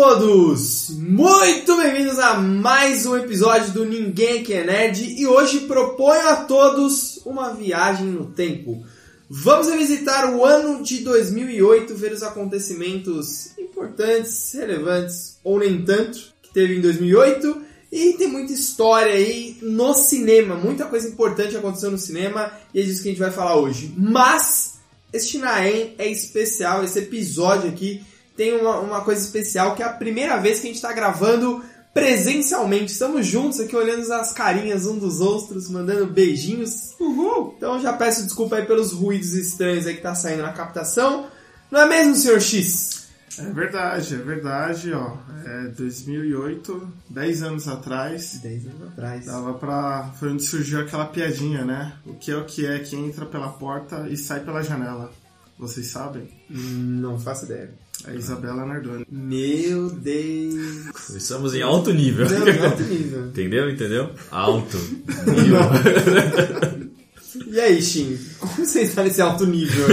Todos! Muito bem-vindos a mais um episódio do Ninguém Que é Nerd e hoje proponho a todos uma viagem no tempo. Vamos revisitar o ano de 2008, ver os acontecimentos importantes, relevantes ou nem tanto que teve em 2008 e tem muita história aí no cinema, muita coisa importante aconteceu no cinema e é disso que a gente vai falar hoje. Mas este Naem é especial, esse episódio aqui tem uma, uma coisa especial que é a primeira vez que a gente está gravando presencialmente. Estamos juntos aqui olhando as carinhas um dos outros, mandando beijinhos. Uhul! Então já peço desculpa aí pelos ruídos estranhos aí que tá saindo na captação. Não é mesmo, senhor X? É verdade, é verdade, ó. É 2008, 10 anos atrás. 10 anos atrás. Dava pra. Foi onde surgiu aquela piadinha, né? O que é o que é que entra pela porta e sai pela janela. Vocês sabem? Não faço ideia. É Isabela Nardoni. Meu Deus. Estamos em alto nível. Em alto nível. Entendeu? Entendeu? Alto nível. E aí, Shin? Como você está nesse alto nível?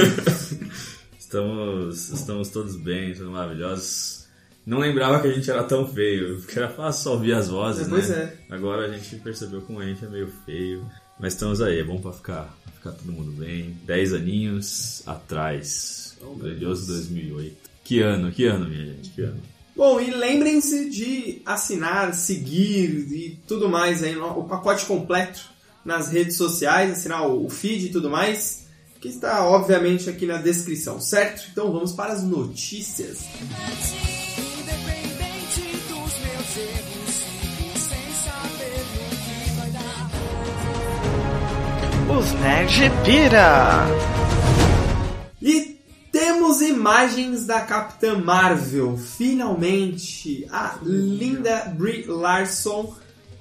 estamos, estamos todos bem, todos maravilhosos. Não lembrava que a gente era tão feio, porque era fácil só ouvir as vozes, Pois né? é. Agora a gente percebeu como a gente é meio feio. Mas estamos aí, é bom pra ficar, pra ficar todo mundo bem. Dez aninhos atrás. O grandioso 2008. Que ano, que ano, minha gente, que ano. Bom, e lembrem-se de assinar, seguir e tudo mais aí, o pacote completo nas redes sociais, assinar o feed e tudo mais, que está obviamente aqui na descrição, certo? Então vamos para as notícias. Os Nerd Pira! Temos imagens da Capitã Marvel. Finalmente, a linda Brie Larson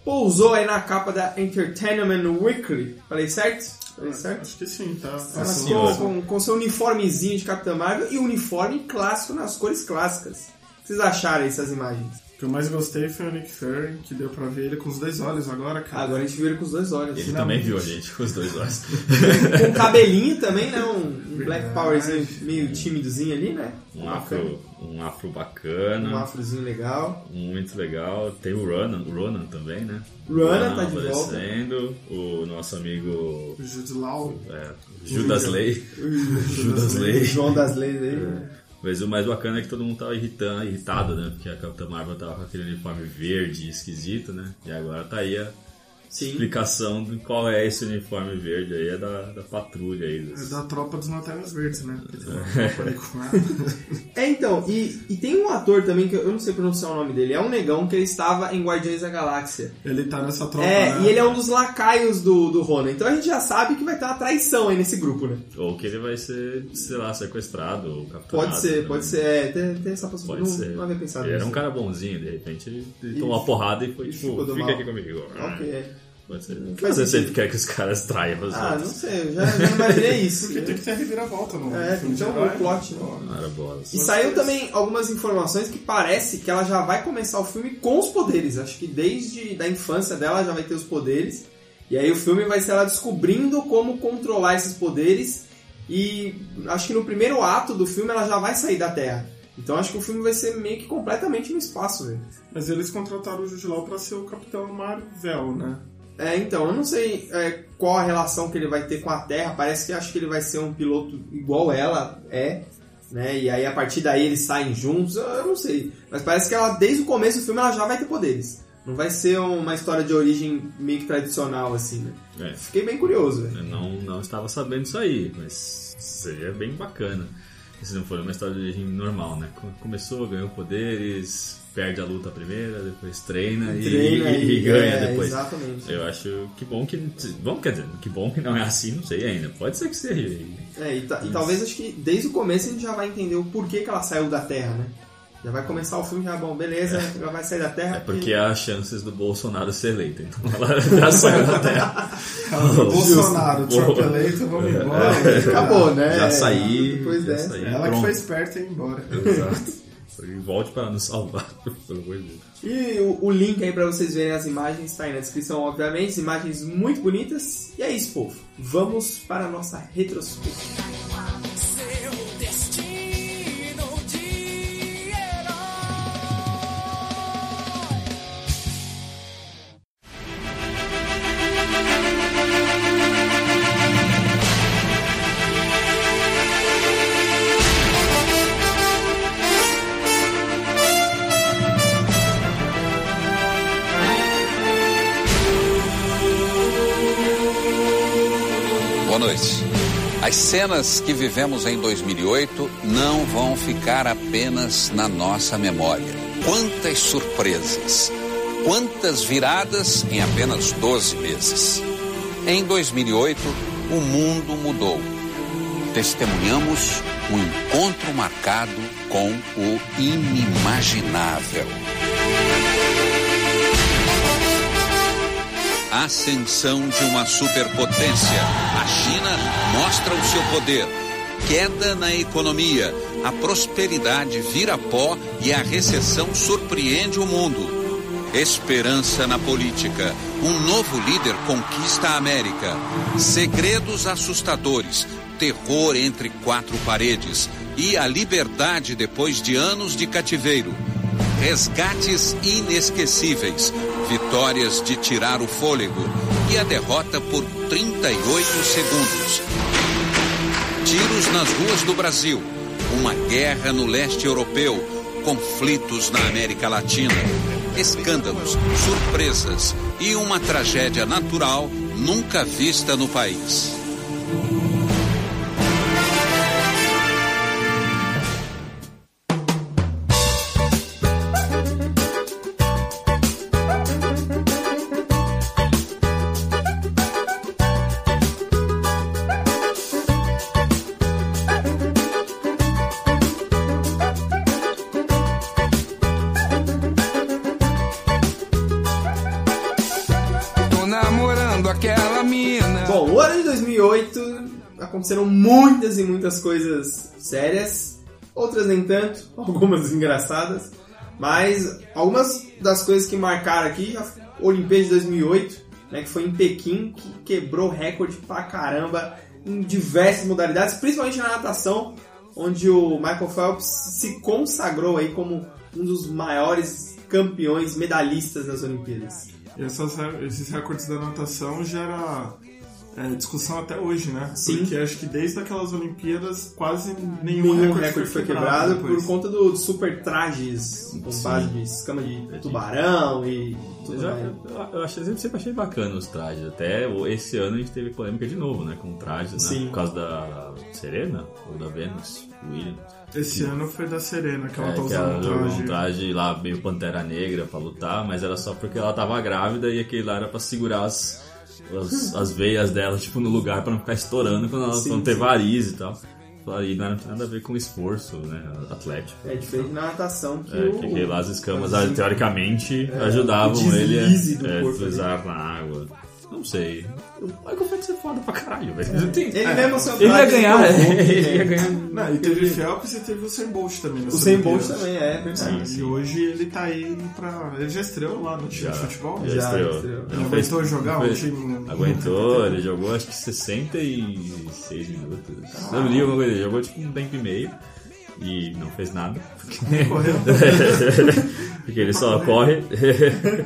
pousou aí na capa da Entertainment Weekly. Falei certo? Falei certo? Acho que sim, tá? Ela Assim, ficou com, com seu uniformezinho de Capitã Marvel e uniforme clássico nas cores clássicas. O que vocês acharam essas imagens? O que eu mais gostei foi o Nick Fury, que deu pra ver ele com os dois olhos agora, cara. Agora a gente viu ele com os dois olhos. Ele também viu a gente com os dois olhos. Com um cabelinho também, né? Um, um Black Powerzinho meio tímidozinho ali, né? Um afro, um afro bacana. Um afrozinho legal. Muito legal. Tem o Ronan, o Ronan também, né? Ronan tá de volta. O nosso amigo O Jude Law. é, Judas Lei. Judas Lei. João das Leis aí. Mas o mais bacana é que todo mundo tava irritando, irritado, né? Porque a Capitã Marvel tava com aquele uniforme verde esquisito, né? E agora tá aí a Sim. explicação de qual é esse uniforme verde aí, é da, da patrulha aí. É dos- da tropa dos Lanternas Verdes, né? Ela. É, então, e, e tem um ator também que eu não sei pronunciar o nome dele. É um negão que ele estava em Guardiões da Galáxia. Ele tá nessa tropa, É, né? e ele é um dos lacaios do, do Ronan. Então a gente já sabe que vai ter uma traição aí nesse grupo, né? Ou que ele vai ser, sei lá, sequestrado ou capturado. Pode ser, né? pode ser. É, tem, tem essa Pode possibilidade. ser. Não, não havia pensado ele era um cara bonzinho, de repente ele, ele tomou uma porrada e foi e tipo, fica mal. aqui comigo. Ok, Faz você sentido. sempre quer que os caras traiam os Ah, não outros. sei, eu já, já imaginei isso. Porque tem que ter a reviravolta no É, filme de então herói. o plot, né? Ora, bolas. E saiu também algumas informações que parece que ela já vai começar o filme com os poderes. Acho que desde da infância dela já vai ter os poderes. E aí o filme vai ser ela descobrindo como controlar esses poderes. E acho que no primeiro ato do filme ela já vai sair da Terra. Então acho que o filme vai ser meio que completamente no espaço, velho. Mas eles contrataram o Jude Law pra ser o Capitão Marvel, né? É, então, eu não sei é, qual a relação que ele vai ter com a Terra. Parece que acho que ele vai ser um piloto igual ela é, né? E aí a partir daí eles saem juntos, eu, eu não sei. Mas parece que ela, desde o começo do filme, ela já vai ter poderes. Não vai ser uma história de origem meio que tradicional, assim, né? É. Fiquei bem curioso, velho. Eu não, não estava sabendo disso aí, mas seria bem bacana. Se não for uma história de origem normal, né? Co- Começou, ganhou poderes, perde a luta primeira, depois treina, e- Treina e, e ganha é, depois. Exatamente. Eu acho que bom que. Bom, quer dizer, que bom que não é assim, não sei ainda. Pode ser que seja. É, e, ta- e talvez acho que desde o começo a gente já vai entender o porquê que ela saiu da Terra, né? Já vai começar o filme, já, bom, beleza, ela vai sair da Terra. É porque e- há chances do Bolsonaro ser eleito. Então ela já saiu da terra. Bolsonaro. Trump eleito, vamos embora. Acabou, né? Já saí. Depois já dessa. saí, Ela que pronto. foi esperta e ir embora. Exato. E volte para nos salvar, pelo amor de Deus. E o, o link aí pra vocês verem as imagens está aí na descrição, obviamente. Imagens muito bonitas. E é isso, povo. Vamos para a nossa retrospectiva. Cenas que vivemos em 2008 não vão ficar apenas na nossa memória. Quantas surpresas! Quantas viradas em apenas 12 meses! Em 2008, o mundo mudou. Testemunhamos um encontro marcado com o inimaginável. Ascensão de uma superpotência. China mostra o seu poder. Queda na economia. A prosperidade vira pó e a recessão surpreende o mundo. Esperança na política. Um novo líder conquista a América. Segredos assustadores. Terror entre quatro paredes. E a liberdade depois de anos de cativeiro. Resgates inesquecíveis. Vitórias de tirar o fôlego. E a derrota por 38 segundos. Tiros nas ruas do Brasil. Uma guerra no leste europeu. Conflitos na América Latina. Escândalos, surpresas e uma tragédia natural nunca vista no país. Muitas coisas sérias, outras nem tanto, algumas engraçadas, mas algumas das coisas que marcaram aqui, já Olimpíada de 2008, né, que foi em Pequim, que quebrou recorde pra caramba em diversas modalidades, principalmente na natação, onde o Michael Phelps se consagrou aí como um dos maiores campeões medalhistas das Olimpíadas. E essas, esses recordes da natação gera é, discussão até hoje, né? Sim. Porque acho que desde aquelas Olimpíadas quase nenhum, Nenhum recorde, recorde foi quebrado depois. por conta dos super trajes com base de escama de tubarão e tudo Eu, já- eu, eu achei, sempre, achei bacana os trajes. Até esse ano a gente teve polêmica de novo, né? Com trajes, né? Sim. Por causa da Serena ou da Venus, Williams. Esse ano foi da Serena, que ela É, tá que usando ela um traje. um traje lá meio Pantera Negra pra lutar, mas era só porque ela tava grávida e aquele lá era pra segurar as, as, as veias dela, tipo, no lugar pra não ficar estourando quando ela Sim, não ter sim. variz e tal. E não tinha nada a ver com esforço, né? Atlético. É diferente na natação que É, que lá as escamas, As- ah, teoricamente, ajudavam o ele a do é, corpo deslizar na água. Não sei. O Michael Phelps é foda pra caralho, velho. Tem- Ele mesmo seu Ele ia ganhar, novo, ele ia né? ganhar. Não, e teve Phelps e teve o Usain Bolt também. O nessas Sem Bolt também, é verdade. E hoje ele tá aí pra. Ele já estreou lá no time Já, de futebol? já Já estreou. estreou. Ele Não aguentou fez- jogar não um fez- time. Aguentou, ele jogou acho que 66 minutos. Eu não li alguma coisa, ele jogou tipo um tempo e meio e não fez nada. Correu. Porque ele só corre,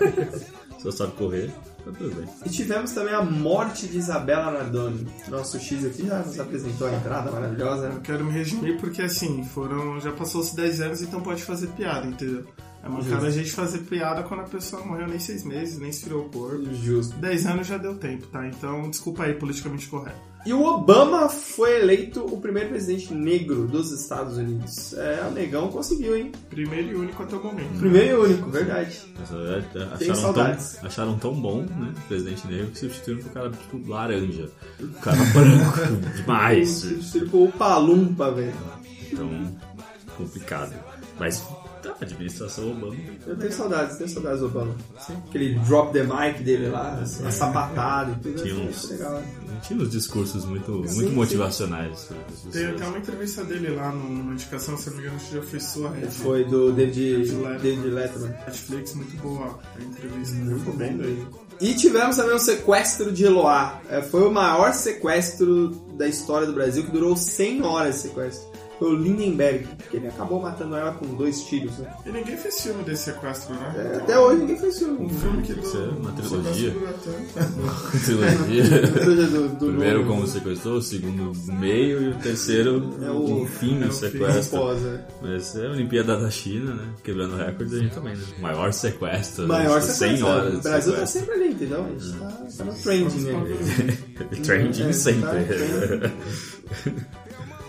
só sabe correr, tá tudo bem. E tivemos também a morte de Isabela Nardoni. Nosso X aqui já nos apresentou a entrada maravilhosa. Eu quero me redimir porque assim, foram. Já passou os 10 anos, então pode fazer piada, entendeu? É mancada a gente fazer piada quando a pessoa morreu nem 6 meses, nem esfriou o corpo. Justo. 10 anos já deu tempo, tá? Então, desculpa aí, politicamente correto. E o Obama foi eleito o primeiro presidente negro dos Estados Unidos. É, o negão conseguiu, hein? Primeiro e único até o momento. Primeiro e único, verdade. É, Tem Acharam saudades. tão, acharam tão bom, né? O presidente negro que substituíram pro cara tipo laranja. O cara branco demais. Tipo o Palumpa, velho. Então, complicado. Mas administração Obama. Eu tenho saudades, tenho saudades do Obama. Aquele drop the mic dele lá, a sapatada e tudo. Tinha Foi uns- legal. Tinha uns discursos muito, muito sim. motivacionais. das Tem até uma entrevista dele lá numa indicação, se não me engano, acho que já foi sua rede. Foi do David, Letterman. David Letterman. Netflix, muito boa a entrevista. Muito bem, aí. E tivemos também o sequestro de Eloá. É, foi o maior sequestro da história do Brasil, que durou 100 horas esse sequestro. Foi o Lindenberg, que ele acabou matando ela com dois tiros, né? E ninguém fez filme desse sequestro, né? É, até hoje ninguém fez filme. Um filme que ser do- uma trilogia. Buratão. Trilogia. Do, do Primeiro como sequestrou, o segundo meio e o terceiro É o- no fim é do o sequestro. pós, é. Mas é a Olimpíada da China, né? Quebrando recordes a gente também, né? Maior sequestro. Maior né? sequestro. 100 horas O Brasil tá sempre ali, entendeu? A gente tá, tá no trending, né? Trending É, sempre. tá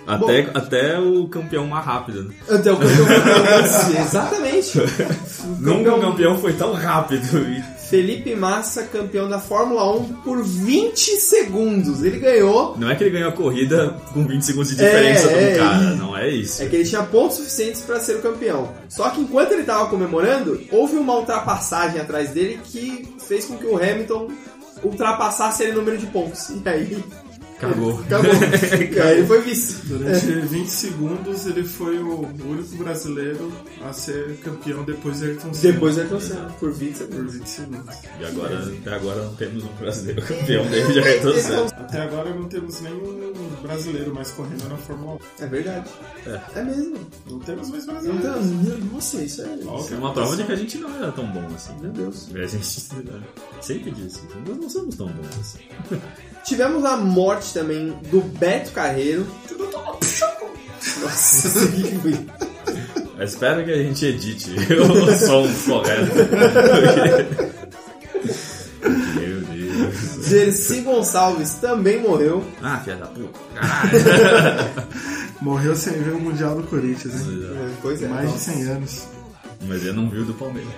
Até, até o campeão mais rápido. Né? Até o campeão. Exatamente. Nunca um campeão foi tão rápido. Felipe Massa, campeão da Fórmula 1 por 20 segundos. Ele ganhou. Não é que ele ganhou a corrida com 20 segundos de diferença É, do cara, é. não é isso. É que ele tinha pontos suficientes para ser o campeão. Só que enquanto ele tava comemorando, houve uma ultrapassagem atrás dele que fez com que o Hamilton ultrapassasse ele no número de pontos. E aí, Cagou. acabou. e aí ele foi vice. Durante 20 segundos ele foi o único brasileiro a ser campeão depois do Ayrton Senna. Depois do Ayrton Senna, por 20 Por segundos. 20 segundos. E agora, até agora não temos um brasileiro campeão desde já Ayrton Senna. Até agora não temos nenhum brasileiro mais correndo na Fórmula 1. É verdade. É, mesmo. Não temos mais Então, brasileiros. nossa, isso é. Isso é uma prova de que a gente não era tão bom assim. Meu Deus. A gente sempre disse, nós não somos tão bons assim. Tivemos a morte também do Beto Carreiro. Nossa, que foi? Mas espero que a gente edite o som correto. Porque- Meu Deus. Dercy Gonçalves também morreu. Ah, filha da puta. Caralho. Morreu sem ver o Mundial do Corinthians, hein? Pois é. Mais de nossa. 100 anos. Mas eu não vi o do Palmeiras.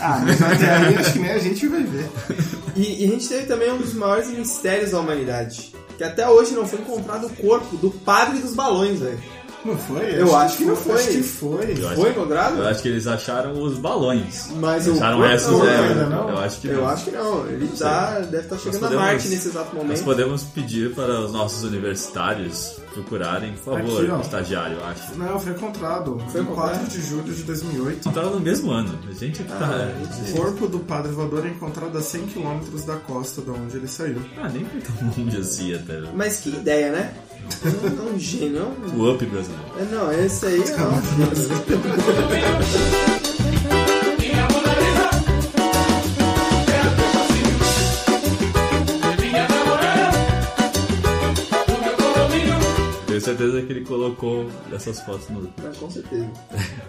Ah, mas até aí acho que nem a gente vai ver. E, e a gente teve também um dos maiores mistérios da humanidade. Que até hoje não foi encontrado o corpo do padre dos balões, velho. Não foi? Eu acho que não foi. Acho que foi. Eu acho, Foi encontrado? eu acho que eles acharam os balões. Mas o Acharam corpo restos não, dela. ainda não? Eu acho que Eu não. acho que não. Ele tá, deve estar chegando podemos- a Marte nesse exato Nós momento. podemos pedir para os nossos universitários procurarem, por favor, Aqui, estagiário, eu acho. Não, foi encontrado. Foi em encontrado? 4 de julho de 2008. Tava no mesmo ano. A gente tá. Ah, O corpo do padre voador é encontrado a 100 km da costa de onde ele saiu. Ah, nem foi tão longe assim até. Mas que ideia, né? É um, um gênio. é um- O Up brasileiro. É, não, esse aí não. certeza que ele colocou essas fotos no. Ah, com certeza.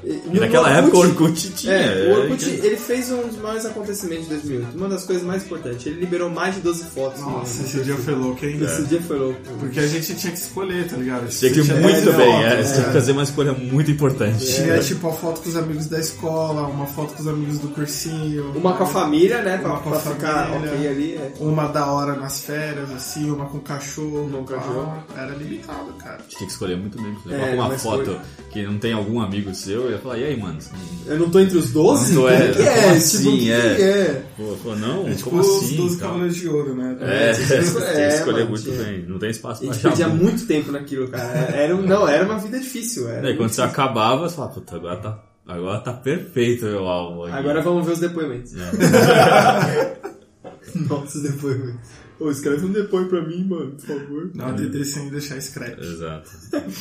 E, E naquela época o Orkut tinha. É, o Orkut, é, ele fez um dos maiores acontecimentos de 2008. Uma das coisas mais importantes. Ele liberou mais de 12 fotos. no- Nossa, no esse dia foi louco, hein? Esse dia foi louco. Porque a gente tinha que escolher, tá ligado? Tinha que ir muito bem, É, é. Você tinha que fazer uma escolha muito importante. Tinha tipo a foto com os amigos da escola, uma foto com os amigos do cursinho. Uma com a família, né? Pra, Uma com pra a ficar família. ok ali. É. Uma da hora nas férias, assim, uma com cachorro. Com cachorro. Era limitado, cara. Tinha que escolher muito bem. Você É, coloca uma foto foi- que não tem algum amigo seu, eu ia falar, e aí, mano? Eu não tô entre os 12? Não Como é, que é? como tipo, assim, o que é? que é? Pô, pô, não, É tipo como os assim? 12 cara? Cavaleiros de Ouro, né? É, tem que É, escolher mano, muito tinha- bem. Não tem espaço A pra gente perdia achar. muito tempo naquilo, cara. Era, não, era uma vida difícil. Era Daí, quando muito você acabava, você fala, puta, agora tá, agora tá perfeito meu álbum. aqui. Agora vamos ver os depoimentos. É. Nossa, os depoimentos. Ô, escreve um depoio pra mim, mano, por favor. Não, DD sem deixar scrap. Exato.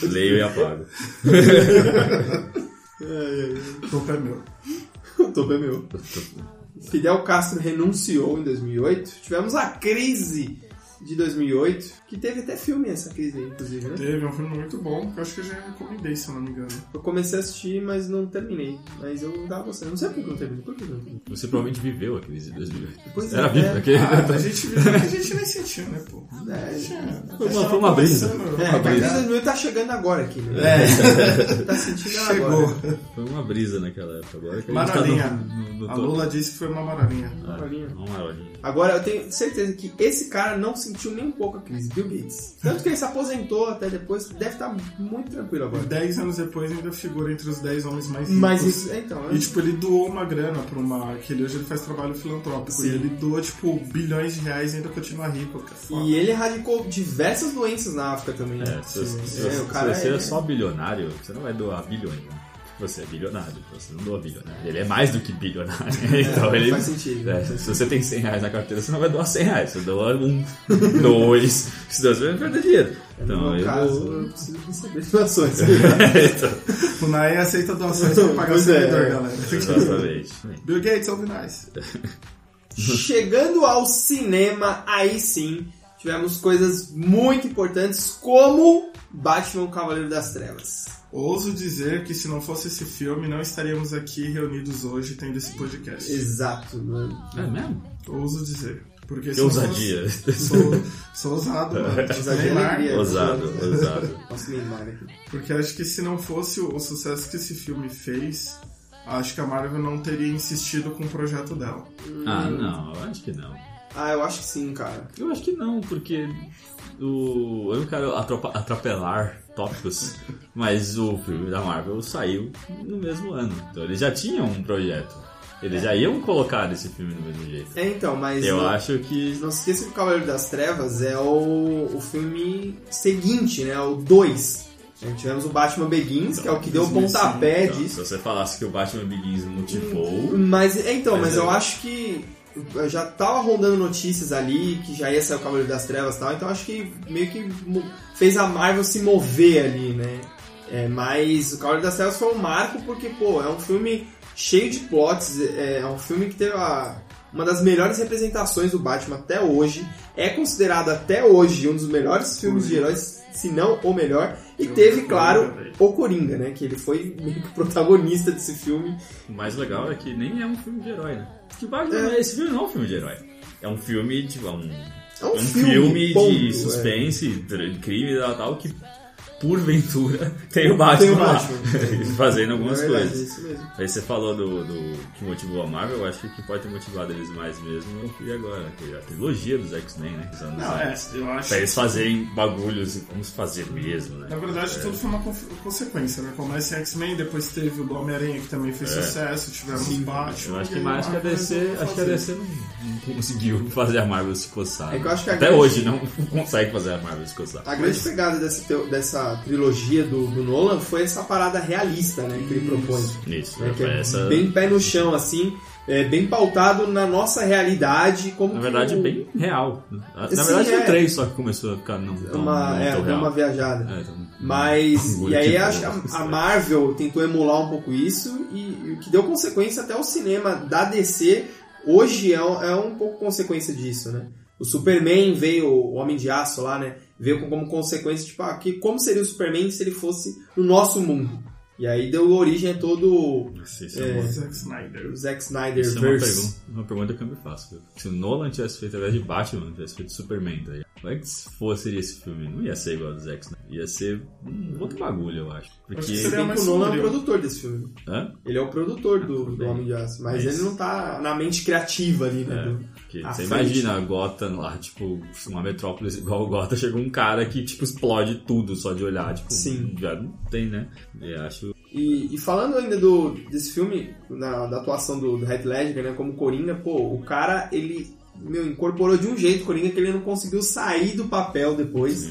Leio e apago. O topo é meu. O topo é meu. Fidel Castro renunciou em 2008. Tivemos a crise de 2008, que teve até filme essa crise aí, inclusive, né? Teve um filme muito bom, que eu acho que eu já recomendei, se eu não me engano. Eu comecei a assistir, mas não terminei. Mas eu tava gostando. Não sei por que eu não terminei. Por que eu não terminei? Você provavelmente viveu a crise de 2008. Pois é, Era vivo, é. aquele... Ah, a gente viu que a gente nem sentiu, né, pô? É, Foi uma, foi uma brisa. é, Uma que a crise de brisa. 2008 tá chegando agora aqui, né? É. tá sentindo ela Chegou. agora. Foi uma brisa naquela época. Agora que a gente Maralinha. tá no, no, no A. Lula disse que foi uma maralinha. Ah, Maralinha. Uma maralinha. Agora eu tenho certeza que esse cara não sentiu nem um pouco a crise, Bill Gates. Tanto que ele se aposentou até depois, deve estar muito tranquilo agora. Dez anos depois ainda figura entre os 10 homens mais ricos. Mas isso, é, então, E né? tipo, ele doou uma grana pra uma. que ele hoje ele faz trabalho filantrópico. Sim. E ele doou, tipo, bilhões de reais e ainda continua rico. Que é. E ele erradicou diversas doenças na África também. né? É, se, se, se, É, se cara você é- é só bilionário, você não vai doar bilhões. né? Você é bilionário, você não doa bilionário. Ele é mais do que bilionário. então ele. faz sentido. É, se você tem 100 reais na carteira, você não vai doar 100 reais. Você doa um, dois. Se dois, você vai perder dinheiro. No Então, meu eu. caso, eu preciso receber doações. então, O Nae aceita doações pra pagar o é. servidor, galera. exatamente. Bill Gates, ouve nós. Chegando ao cinema, aí sim, tivemos coisas muito importantes como Batman Cavaleiro das Trevas. Ouso dizer que se não fosse esse filme, não estaríamos aqui reunidos hoje tendo esse podcast. Exato, mano. É mesmo? Ouso dizer. Porque Que ousadia. fosse- Sou, sou ousado, mano. Ousadia alegria. Ousado, ousado. Nossa, Neymar aqui. Porque acho que se não fosse o, o sucesso que esse filme fez, acho que a Marvel não teria insistido com o projeto dela. Ah, não, eu acho que não. Ah, eu acho que sim, cara. Eu acho que não, porque o... eu não quero atropelar tópicos, mas o filme da Marvel saiu no mesmo ano. Então eles já tinham um projeto. Eles já iam colocar esse filme do mesmo jeito. É, então, mas... Eu não, acho que. Não se esqueça que o Cavaleiro das Trevas é o, o filme seguinte, né? O 2. Tivemos o Batman Begins, que é o que deu o 2005, pontapé Então, se disso. você falasse que o Batman Begins motivou. Mas, é, então, Mas mas, é. eu acho que já tava rondando notícias ali que já ia sair o Cavaleiro das Trevas e tal, então acho que meio que fez a Marvel se mover ali, né? É, mas o Cavaleiro das Trevas foi um marco porque, pô, é um filme cheio de plots, é, é um filme que teve a- uma das melhores representações do Batman até hoje, é considerado até hoje um dos melhores filmes de heróis, se não o melhor, e Eu teve, claro, o Coringa, né? Que ele foi meio que o protagonista desse filme. O mais legal é que nem é um filme de herói, né? Que Batman, É. esse filme não é um filme de herói. É um filme, tipo, é um, É um, é um filme, ponto, de é. suspense, dra- crime e tal, que porventura tem o Batman, Tem o lá, Batman. fazendo algumas É verdade, coisas. isso mesmo. Aí você falou do, do que motivou a Marvel, eu acho que o que pode ter motivado eles mais mesmo e agora, que é a trilogia dos X-Men, né? Os anos Não, é, eu acho Pra eles fazerem bagulhos e vamos fazer mesmo, né? Na verdade, tudo foi uma consequência, né? Começa em X-Men, depois teve o Homem-Aranha, que também fez sucesso, tivemos Batman. É. Eu acho que mais que a DC, acho que a. DC não, conseguiu fazer a Marvel se coçar. É que eu acho que a Até grande- hoje não consegue fazer a Marvel se coçar. A grande pegada dessa, trilogia do, do Nolan foi essa parada realista, né? Que ele propõe. Isso, né, que é essa, bem pé no chão, assim, é, bem pautado na nossa realidade, como na que verdade, o- bem real. Na Sim, verdade, é. foi três só que começou a ficar não tão, uma, não é, tão real. uma viajada. É, então, Mas, e aí de acho que a, a? Marvel tentou emular um pouco isso e, e o que deu consequência até o cinema da DC hoje é, um- é um pouco consequência disso, né? O Superman veio, o Homem de Aço lá, né? Veio com- como consequência, tipo, ah, que, como seria o Superman se ele fosse no nosso mundo? E aí deu origem a todo o É. é, uma- Zack Snyder. Zack Snyder isso é uma, verse. pergunta, uma pergunta que eu me faço. Se o Nolan tivesse feito ao invés de Batman, tivesse feito Superman, tá ligado? Como é que se fosse seria esse filme? Não ia ser igual ao do Zack Snyder. Ia ser um outro bagulho, eu acho. Porque... Acho mais que o Nolan é o produtor desse filme. Hã? Ele é o produtor do, tudo do. Homem de Aço, mas Mas- ele não tá na mente criativa ali, né? É, do- porque você frente. imagina Gotham lá, tipo, uma metrópole igual Gotham, chega um cara que, tipo, explode tudo só de olhar, tipo, Sim. já não tem, né? E acho... E, e falando ainda do, desse filme, na, da atuação do, do Heath Ledger, né, como Coringa, pô, o cara, ele, meu, incorporou de um jeito o Coringa que ele não conseguiu sair do papel depois.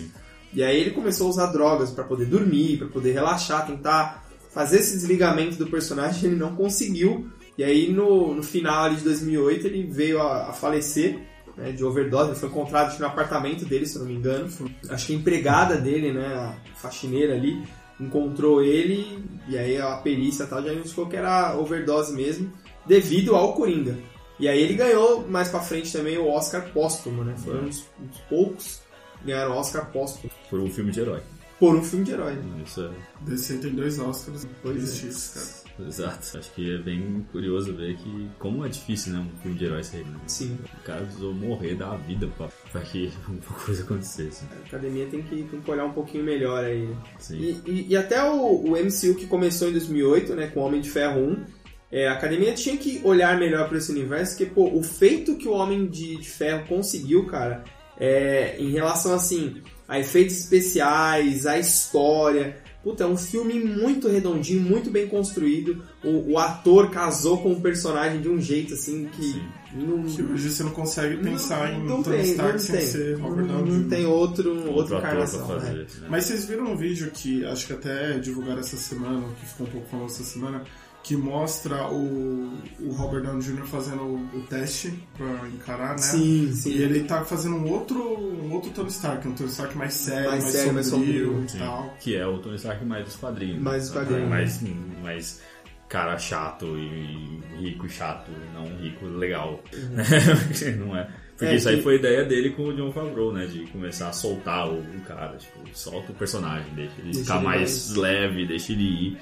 E aí ele começou a usar drogas pra poder dormir, pra poder relaxar, tentar fazer esse desligamento do personagem, ele não conseguiu. E aí no, no final ali de 2008 ele veio a, a falecer né, de overdose, ele foi encontrado no apartamento dele, se eu não me engano. Acho que a empregada dele, né, a faxineira ali, encontrou ele e aí a perícia e tal já identificou que era overdose mesmo, devido ao Coringa. E aí ele ganhou mais pra frente também o Oscar póstumo, né? Foi um dos, um dos poucos que ganharam o Oscar póstumo Por um filme de herói. por um filme de herói. né? Isso é... DC tem dois Oscars. Pois é. Triste isso, cara. Exato. Acho que é bem curioso ver que como é difícil, né, um filme de herói ser né? Sim. O cara precisou morrer, dar a vida pra, pra que alguma coisa acontecesse. A academia tem que, tem que olhar um pouquinho melhor aí. Sim. E, e- e até o, o MCU que começou em 2008, né, com o Homem de Ferro 1, é, a academia tinha que olhar melhor para esse universo, porque, pô, o feito que o Homem de, de Ferro conseguiu, cara, é, em relação, assim, a efeitos especiais, a história... Puta, é um filme muito redondinho, muito bem construído. O, o ator casou com o personagem de um jeito, assim, que... Sim. Não, Que hoje você não consegue pensar em não Tony tem, Stark não sem tem. ser Não, Robert Downey não tem outro, Outro encarnação. pra né? fazer. né? Mas vocês viram um vídeo que acho que até divulgaram essa semana, que ficou um pouco famoso essa semana, que mostra o, o Robert Downey Jr. fazendo o, o teste pra encarar, né? Sim, sim. E ele tá fazendo um outro, um outro Tony Stark, um Tony Stark mais sério, Mais mais, sério, mais sombrio, sombrio. e tal. Que é o Tony Stark mais dos quadrinhos. Mais dos quadrinhos. Mais, mais cara chato e rico chato, não rico legal. não é? Porque É, isso aí que- foi ideia dele com o John Favreau, né? De começar a soltar o, cara, tipo, solta o personagem, deixa ele Deixa ficar ele mais leve, deixa ele ir.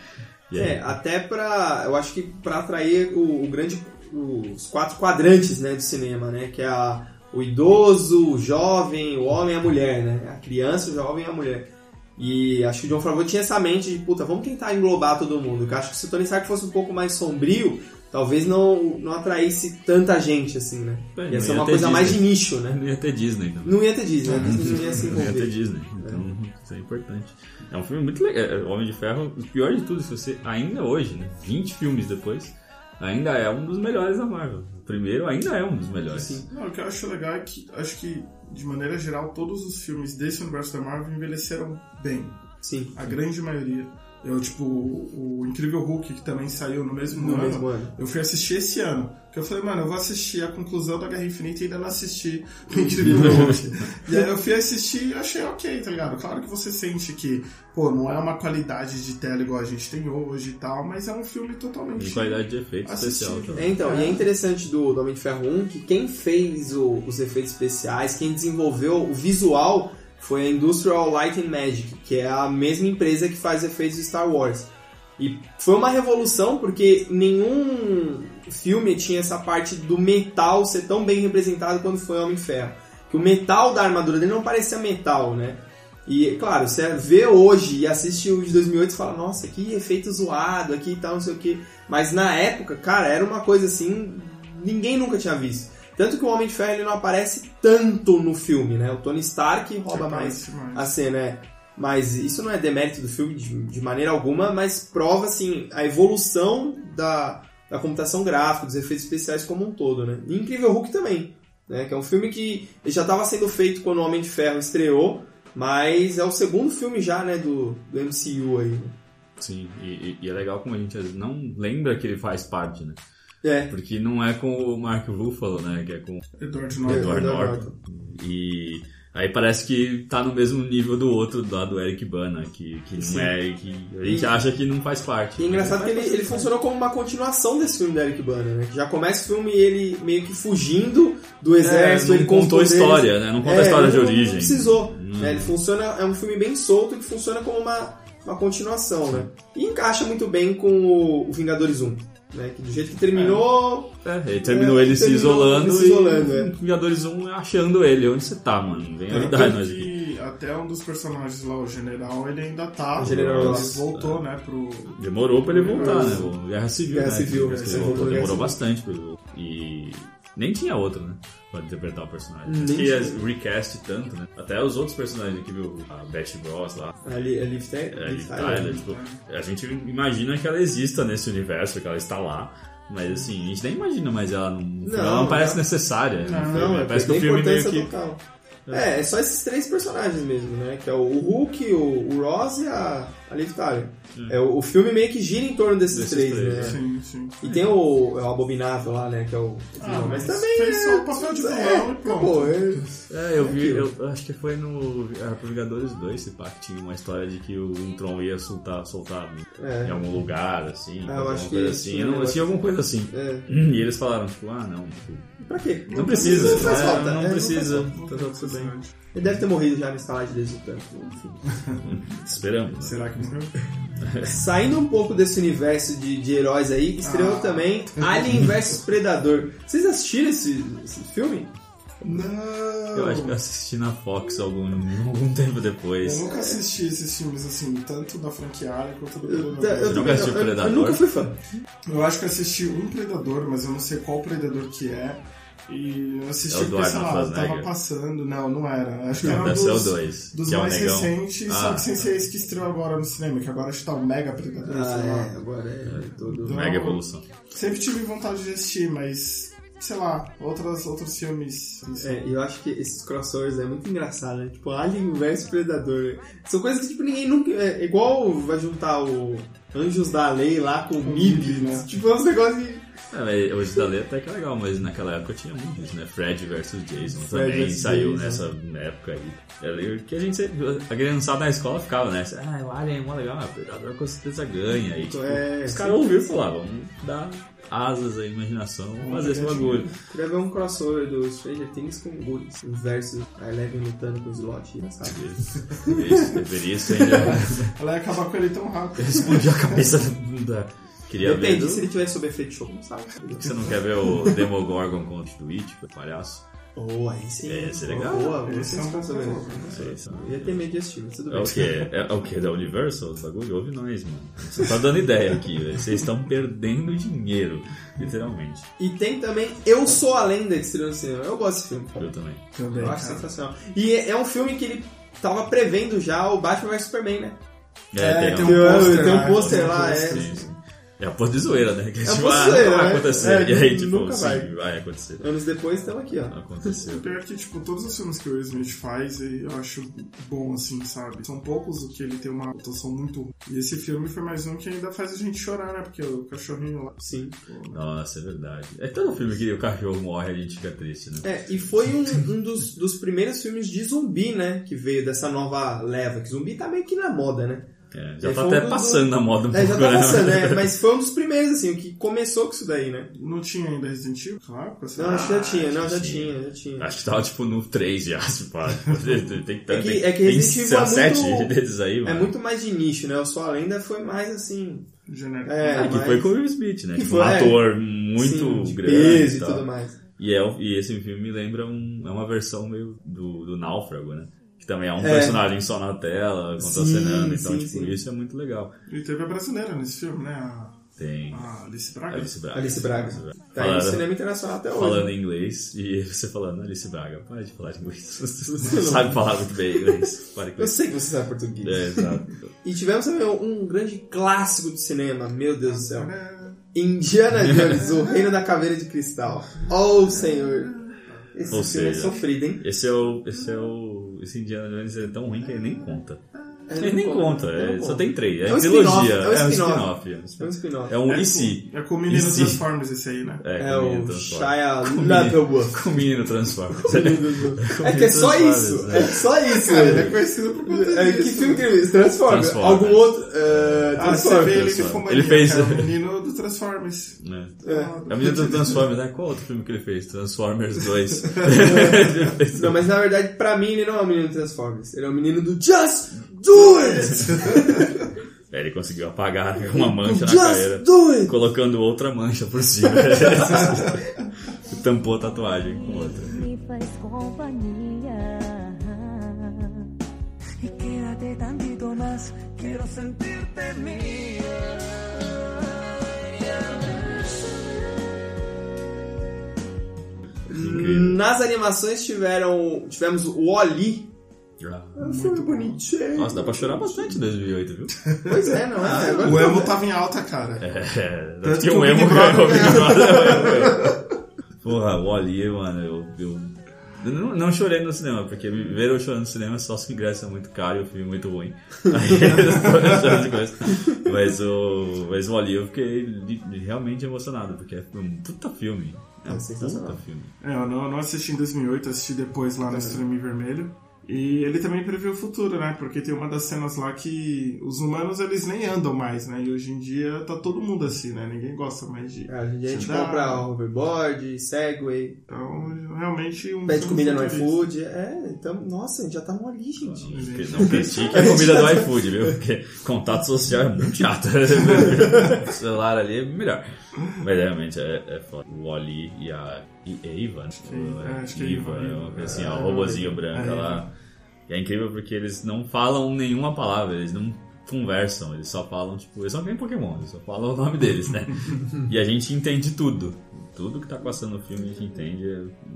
É, até pra. Eu acho que pra atrair o, o grande. Os quatro quadrantes né, do cinema, né? Que é a, o idoso, o jovem, o homem e a mulher, né? A criança, o jovem e a mulher. E acho que o John Favreau tinha essa mente de, puta, vamos tentar englobar todo mundo. Eu acho que se o Tony Stark fosse um pouco mais sombrio, talvez não, não atraísse tanta gente, assim, né? É, ia ser ia uma ter coisa mais de Disney. nicho, né? Não ia ter Disney também. Não ia ter Disney, né? Disney não ia se Não ia ter envolver. Disney. Então, isso é importante. É um filme muito legal. É, Homem de Ferro, o pior de tudo, se você ainda hoje, né, 20 filmes depois, ainda é um dos melhores da Marvel. O primeiro ainda é um dos melhores. Sim. Não, o que eu acho legal é que acho que, de maneira geral, todos os filmes desse universo da Marvel envelheceram bem. Sim. A grande maioria. Eu, tipo, o o Incrível Hulk, que também saiu no mesmo No ano, mesmo ano. eu fui assistir esse ano. Que eu falei, mano, eu vou assistir a conclusão da Guerra Infinita e ainda não assisti o Incrível Hulk. e aí eu fui assistir e achei ok, tá ligado? Claro que você sente que, pô, não é uma qualidade de tela igual a gente tem hoje e tal, mas é um filme totalmente. De qualidade de efeito especial. É, então, e é interessante do, do Homem de Ferro 1 que quem fez o- os efeitos especiais, quem desenvolveu o visual foi a Industrial Light and Magic, que é a mesma empresa que faz efeitos de Star Wars. E foi uma revolução porque nenhum filme tinha essa parte do metal ser tão bem representado quando foi Homem de Ferro. Que o metal da armadura dele não parecia metal, né? E, claro, você vê hoje e assiste o de 2008 e fala, nossa, que efeito zoado aqui e tal, não sei o que. Mas na época, cara, era uma coisa assim, ninguém nunca tinha visto. Tanto que o Homem de Ferro ele não aparece tanto no filme, né? O Tony Stark rouba mais Aparece mais. a cena, é. Mas isso não é demérito do filme de, de maneira alguma, mas prova, assim, a evolução da, da computação gráfica, dos efeitos especiais como um todo, né? E Incrível Hulk também, né? Que é um filme que já estava sendo feito quando o Homem de Ferro estreou, mas é o segundo filme já, né, do, do MCU aí. né? Sim, e, e- é legal como a gente não lembra que ele faz parte, né? É, Porque não é com o Mark Ruffalo, né? Que é com Edward o Norton. Edward Edward Norton. E aí parece que tá no mesmo nível do outro lá do Eric Bana, que, que não é, que a gente E- acha que não faz parte. E é engraçado que ele, ele funcionou como uma continuação desse filme do Eric Bana, né? Que já começa o filme ele meio que fugindo do exército, É, ele não contou a história, né? Não conta a É, história ele de não- origem. Não precisou. Hum. né? Ele funciona, é um filme bem solto que funciona como uma, uma continuação, né? E encaixa muito bem com o, o Vingadores 1. Né? Que do jeito que terminou. É, ele terminou É, ele se terminou isolando ele se isolando, e é. Vingadores 1 achando ele. Onde você tá, mano? Vem ajudar nós aqui. que até um dos personagens lá, o general, ele ainda tá. O general ele voltou, né, pro. Demorou pra ele voltar, né? O Guerra Civil, Guerra né? Civil, ele Sim, voltou, Guerra demorou Civil. bastante pra ele voltar. E nem tinha outro, né? Pra interpretar o personagem. Nem que tinha. ia recast tanto, né? Até os outros personagens aqui, viu? A Betty Ross lá, Liv a Liv Tyler. Tipo, a gente imagina que ela exista nesse universo, que ela está lá. Mas assim, a gente nem imagina mais ela não. Não, ela não parece não. necessária. no Não, filme. Não, é parece que o filme meio que. total. É, é só esses três personagens mesmo, né? Que é o Hulk, o, o Ross e a, a Liv Tyler. É, o, o filme meio que gira em torno desses, Desses três, três, né? Sim, sim. E tem o, é o Abominável lá, né? Que é o. Ah, mas, mas também. fez é, só o papel de vilão é, e pronto. é. É, eu vi, eu acho que foi no era pro Vingadores 2, esse pá, que tinha uma história de que o Ultron ia soltar, soltar É. em algum lugar, assim, Ah, eu alguma acho que assim. Eu um não, tinha alguma coisa assim. É. E eles falaram, tipo, ah, não, tipo, Pra quê? não precisa, Não faz é, falta. não é, precisa, faz falta. tá tudo bem. Ele deve ter morrido já na estalagem desse tanto. Enfim. Esperamos. né? Será que morreu? Saindo um pouco desse universo de, de heróis aí, estreou Ah. também Alien vs Predador. Vocês assistiram esse, esse filme? Não! Eu acho que eu assisti na Fox algum, algum tempo depois. Eu nunca assisti esses filmes assim, tanto da franquia Alien quanto do Eu, Predador. eu, nunca também- assistiu eu- eu Predador? nunca fui fã. Eu acho que assisti um Predador, mas eu não sei qual Predador que é. E eu assisti É o porque, sei lá, tava passando. Não, não era. Acho que era um o dos, 2, dos que é o mais negão. recentes, só Ah, que sem ser esse que estreou agora no cinema, que agora acho que tá o Mega Predador, Ah, sei lá. é, agora é todo. Mega evolução. Sempre tive vontade de assistir, mas, sei lá, outras, outros filmes. assim, É, eu acho que esses crossovers é muito engraçado, né? Tipo, Alien vs Predador. São coisas que, tipo, ninguém nunca. É igual vai juntar o Anjos da Lei lá com o MIB, né? Tipo, é uns negócios. É, hoje da lei até que é legal, mas naquela época tinha muito isso, né? Fred versus Jason Fred também saiu Jason. nessa época aí. Era que a gente sempre, a criançada na escola ficava nessa, ah, o Alien é mó legal, o Predador com certeza ganha. E tipo, É, os caras ouviram e falaram, vamos dar asas à imaginação, vamos fazer esse bagulho. Queria ver um crossover do Stranger Things com o Goonies versus a Eleven lutando com o Slot. Engraçado. Isso, deveria ser ainda Ela ia acabar com ele tão rápido. explodir a cabeça da. Queria ver. Depende, do- se ele tivesse sob efeito de não sabe. Você não quer ver o Demogorgon contra o Twitch, o palhaço? Oh, aí sim. É, isso é legal. Boa, boa Esse é um sensação, velho. projeto. É. Eu ia ter medo de assistir, mas tudo É bem. o que? É, é o que? Da Universal? O bagulho ouve nós, mano. Você tá dando ideia aqui, velho. Vocês estão perdendo dinheiro, literalmente. E tem também Eu Sou a Lenda que estreou no cinema. Eu gosto desse filme. Eu também. Também, Eu acho cara. sensacional. E é é um filme que ele tava prevendo já o Batman vs Superman, né? É, tem Tem, um pôster tem um lá, pôster tem um lá, é. Sim, sim. É a porra de zoeira, né? Que É a tipo, porra de ah, zoeira, nunca vai né? acontecer. É, e aí, tipo, nunca sim, vai. vai acontecer. Anos depois estamos aqui, ó. Aconteceu. Pior que, tipo, todos os filmes que o Will Smith faz, eu acho bom, assim, sabe? São poucos o que ele tem uma atuação muito ruim. E esse filme foi mais um que ainda faz a gente chorar, né? Porque o cachorrinho lá... Sim. Nossa, é verdade. É todo filme que o cachorro morre a gente fica triste, né? É, e foi um, um dos, dos primeiros filmes de zumbi, né? Que veio dessa nova leva. Que zumbi tá meio que na moda, né? É, já É, tá foi até um passando na moda um É, pouco, já tá né? passando, né? Mas foi um dos primeiros, assim, o que começou com isso daí, né? Não tinha ainda Resident Evil? Claro, Não, acho que já tinha, não, já tinha. tinha, já tinha. Acho que tava tipo no 3 já, se pá. Tem, tem, É que- tem, é que tem Resident Evil é sete muito- deles aí, É mano. muito mais de nicho, né? O Só a Lenda foi mais assim. genérico. É, Ah, que mas- foi com o Will Smith, né? que Tipo, foi, um é. ator muito sim, de grande peso e e tal. tudo mais. E, é, e esse filme me lembra um, é uma versão meio do, do Náufrago, né? Também é um É. personagem só na tela, contracenando. Sim, Então, sim, tipo, sim. isso é muito legal. E teve a brasileira nesse filme, né? A, Tem a Alice Braga. Alice Braga. Alice Braga. Alice Braga. Tá aí no Falando- cinema internacional até hoje. Falando em inglês e você falando Alice Braga. Para de falar de inglês. Você sabe falar muito bem inglês. Pare com Eu sei que você sabe português. É, exato. E tivemos também um grande clássico do cinema, meu Deus do céu. É, Indiana Jones, o Reino da Caveira de Cristal. Oh, senhor. Esse Ou filme seja, é sofrido, hein? Esse é o. Esse é o. Esse Indiana Jones é tão ruim que ele nem conta. É, Ele não nem conta, é, só tem três. É, É um trilogia. é um É um spin-off. é um É spin-off. É um é com, é com o menino? Transformers esse aí, né? É, É com o menino Transformers. Shia LaBeouf. Com o menino Transformers. É que é só isso. É só isso, Cara, ele é conhecido por conta É, que filme que ele fez? Transformers. Algum outro? É, Ah, Transformers. ele fez- o menino do Transformers. né? É. É o menino do Transformers, né? Qual outro filme que ele fez? Transformers 2. Ele fez- Não, mas na verdade, pra mim, ele não é o menino do Transformers. Ele é o menino do Just Do It! É, ele conseguiu apagar uma mancha na Just carreira. Do It! Colocando outra mancha por cima. Tampou a tatuagem com outra. me faz companhia. Y quédate tantito más, quiero sentirte mía. Incrível. Nas animações tiveram, tivemos o Oli. Ah. É um filme bonitinho. Nossa, dá pra chorar bastante em 2008, viu? Pois é, não é? Agora O emo tava em alta, cara. É, Tanto tinha que um o emo ganhou o Big. Brother. Porra, o Ali, mano, eu, eu, não, não chorei no cinema, porque me ver eu chorando no cinema só se o ingresso é muito caro e o filme é muito ruim. Aí de coisa. Mas o, mas o Ali eu fiquei realmente emocionado, porque é um puta filme. É um puta filme. É, eu não, eu não assisti em 2008, assisti depois lá no Streaming Vermelho. E ele também previu o futuro, né? Porque tem uma das cenas lá que os humanos eles nem andam mais, né? E hoje em dia tá todo mundo assim, né? Ninguém gosta mais de. É, hoje em dia a gente Dá. compra hoverboard, Segway, Então, realmente um. pede comida no iFood. É, então, nossa, a gente já tá no ali, gente. Porque não critique a comida do iFood, viu? Porque contato social é muito chato. o celular ali é melhor. Mas realmente é, é foda. O Oli e a e- é Iva, né? é, acho que é Iva, é uma coisa assim, É, o robozinho branco é, lá. E é incrível porque eles não falam nenhuma palavra, eles não conversam, eles só falam, tipo, eles são nem Pokémon, eles só falam o nome deles, né? e a gente entende tudo. Tudo que tá passando no filme a gente entende.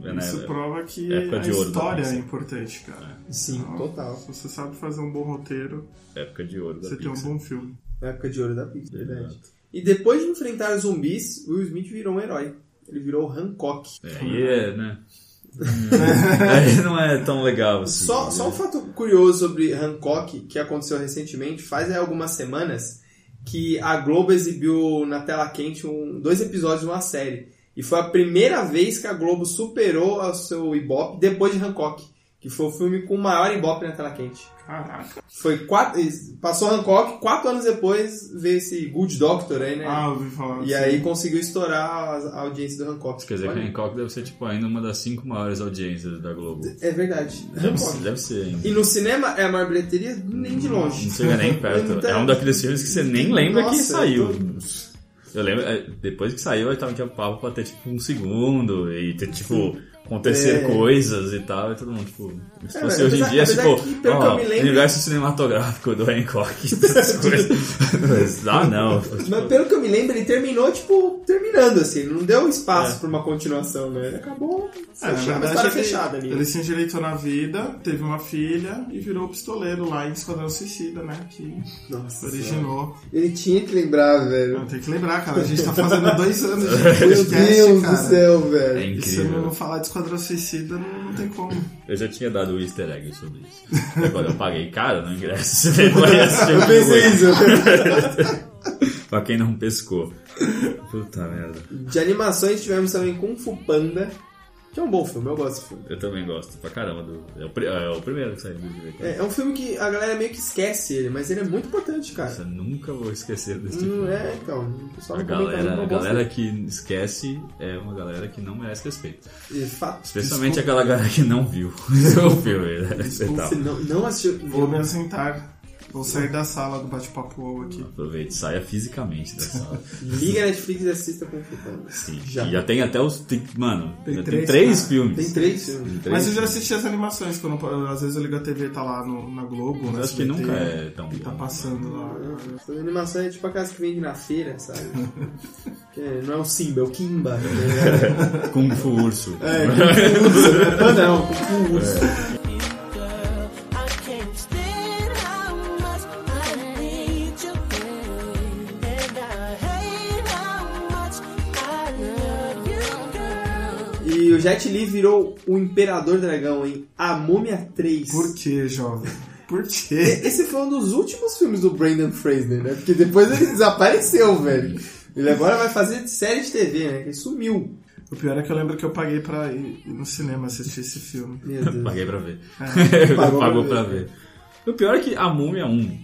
É, né, Isso prova que época a de ouro história é importante, cara. Sim, Então, total. Se você sabe fazer um bom roteiro, época de ouro da você tem um bom filme. Época de ouro da Pixar, Exato. verdade. E depois de enfrentar os zumbis, Will Smith virou um herói. Ele virou o Hancock. É, aí é, né? Aí não é tão legal assim. Só, só um fato curioso sobre Hancock, que aconteceu recentemente, faz aí algumas semanas, que a Globo exibiu na tela quente um, dois episódios de uma série. E foi a primeira vez que a Globo superou o seu Ibope depois de Hancock, que foi o filme com o maior Ibope na tela quente. Caraca. Foi quatro, passou Hancock, quatro anos depois veio esse Good Doctor aí, né? Ah, ouvi falar. e assim. aí conseguiu estourar a, a audiência do Hancock. Quer dizer que Olha, Hancock deve ser tipo ainda uma das cinco maiores audiências da Globo. É verdade. Deve ser, Hancock. deve ser ainda. E no cinema é a maior bilheteria nem de longe. Não chega nem perto. Então- É um daqueles filmes que você nem lembra que Nossa, saiu. eu Eu lembro, é, depois que saiu, eu tava tinha papo pra ter tipo um segundo e ter tipo acontecer É. coisas e tal, e todo mundo, tipo, se É, fosse mas hoje em dia, tipo, que, pelo que ó, eu me lembro- universo cinematográfico do Hancock, essas coisas. Mas, ah, não. Mas pelo que eu me lembro, ele terminou, tipo, terminando, assim. Não deu espaço É. pra uma continuação, né? Ele acabou É, uma verdade, história ele, fechada ali. ele se endireitou na vida, teve uma filha e virou pistoleiro lá em Esquadrão Suicida, né? Que Nossa originou. Ele tinha que lembrar, velho. Não, tem que lembrar, cara. A gente tá fazendo dois anos de Meu podcast, Deus cara. do céu, É velho. E se incrível. não falar de Esquadrão Suicida, não, não tem como. Eu já tinha dado o easter egg sobre isso. Quando eu paguei caro no ingresso, você vai assistir Eu pensei isso. Pra quem não pescou. Puta merda. De animações tivemos também Kung Fu Panda, que é um bom filme, eu gosto desse filme. Eu também gosto pra caramba do. É o, é o primeiro que saiu do DVD. É, é um filme que a galera meio que esquece ele, mas ele é muito importante, cara. Eu nunca vou esquecer desse Hum, filme. é, então, o pessoal A não galera, a galera que esquece é uma galera que não merece respeito. fato. Especialmente aquela galera que não viu o filme. Né? Você tá- não, não assistiu. Vou me assentar. Vou sair da sala do bate-papo UOL aqui. Aproveite, saia fisicamente da sala. Liga a Netflix e assista Fu Panda. Sim. Já. E já tem até os. Tem, mano, Tem já três, tem três cara. filmes. Tem três filmes. Tem três Mas eu já assisti as animações, quando eu- às vezes eu ligo a TV tá lá no, na Globo, Eu na acho que nunca é tão E tá bom. passando lá. Essa animação é tipo aquelas que vende na feira, sabe? Que não é o Simba, é o Kimba. ligado? Kung Fu Urso. É, Kung Fu Urso. Não é Panda, não, Kung Fu Urso. I Jet Li virou o Imperador Dragão em A Múmia 3. Por que, jovem? Por quê? Esse foi um dos últimos filmes do Brandon Fraser, né? Porque depois ele desapareceu, velho. Ele agora vai fazer série de TV, né? Ele sumiu. O pior é que eu lembro que eu paguei pra ir no cinema assistir esse filme. Meu Deus. Paguei pra ver. Pagou Pagou pra pra ver. O pior é que a Múmia 1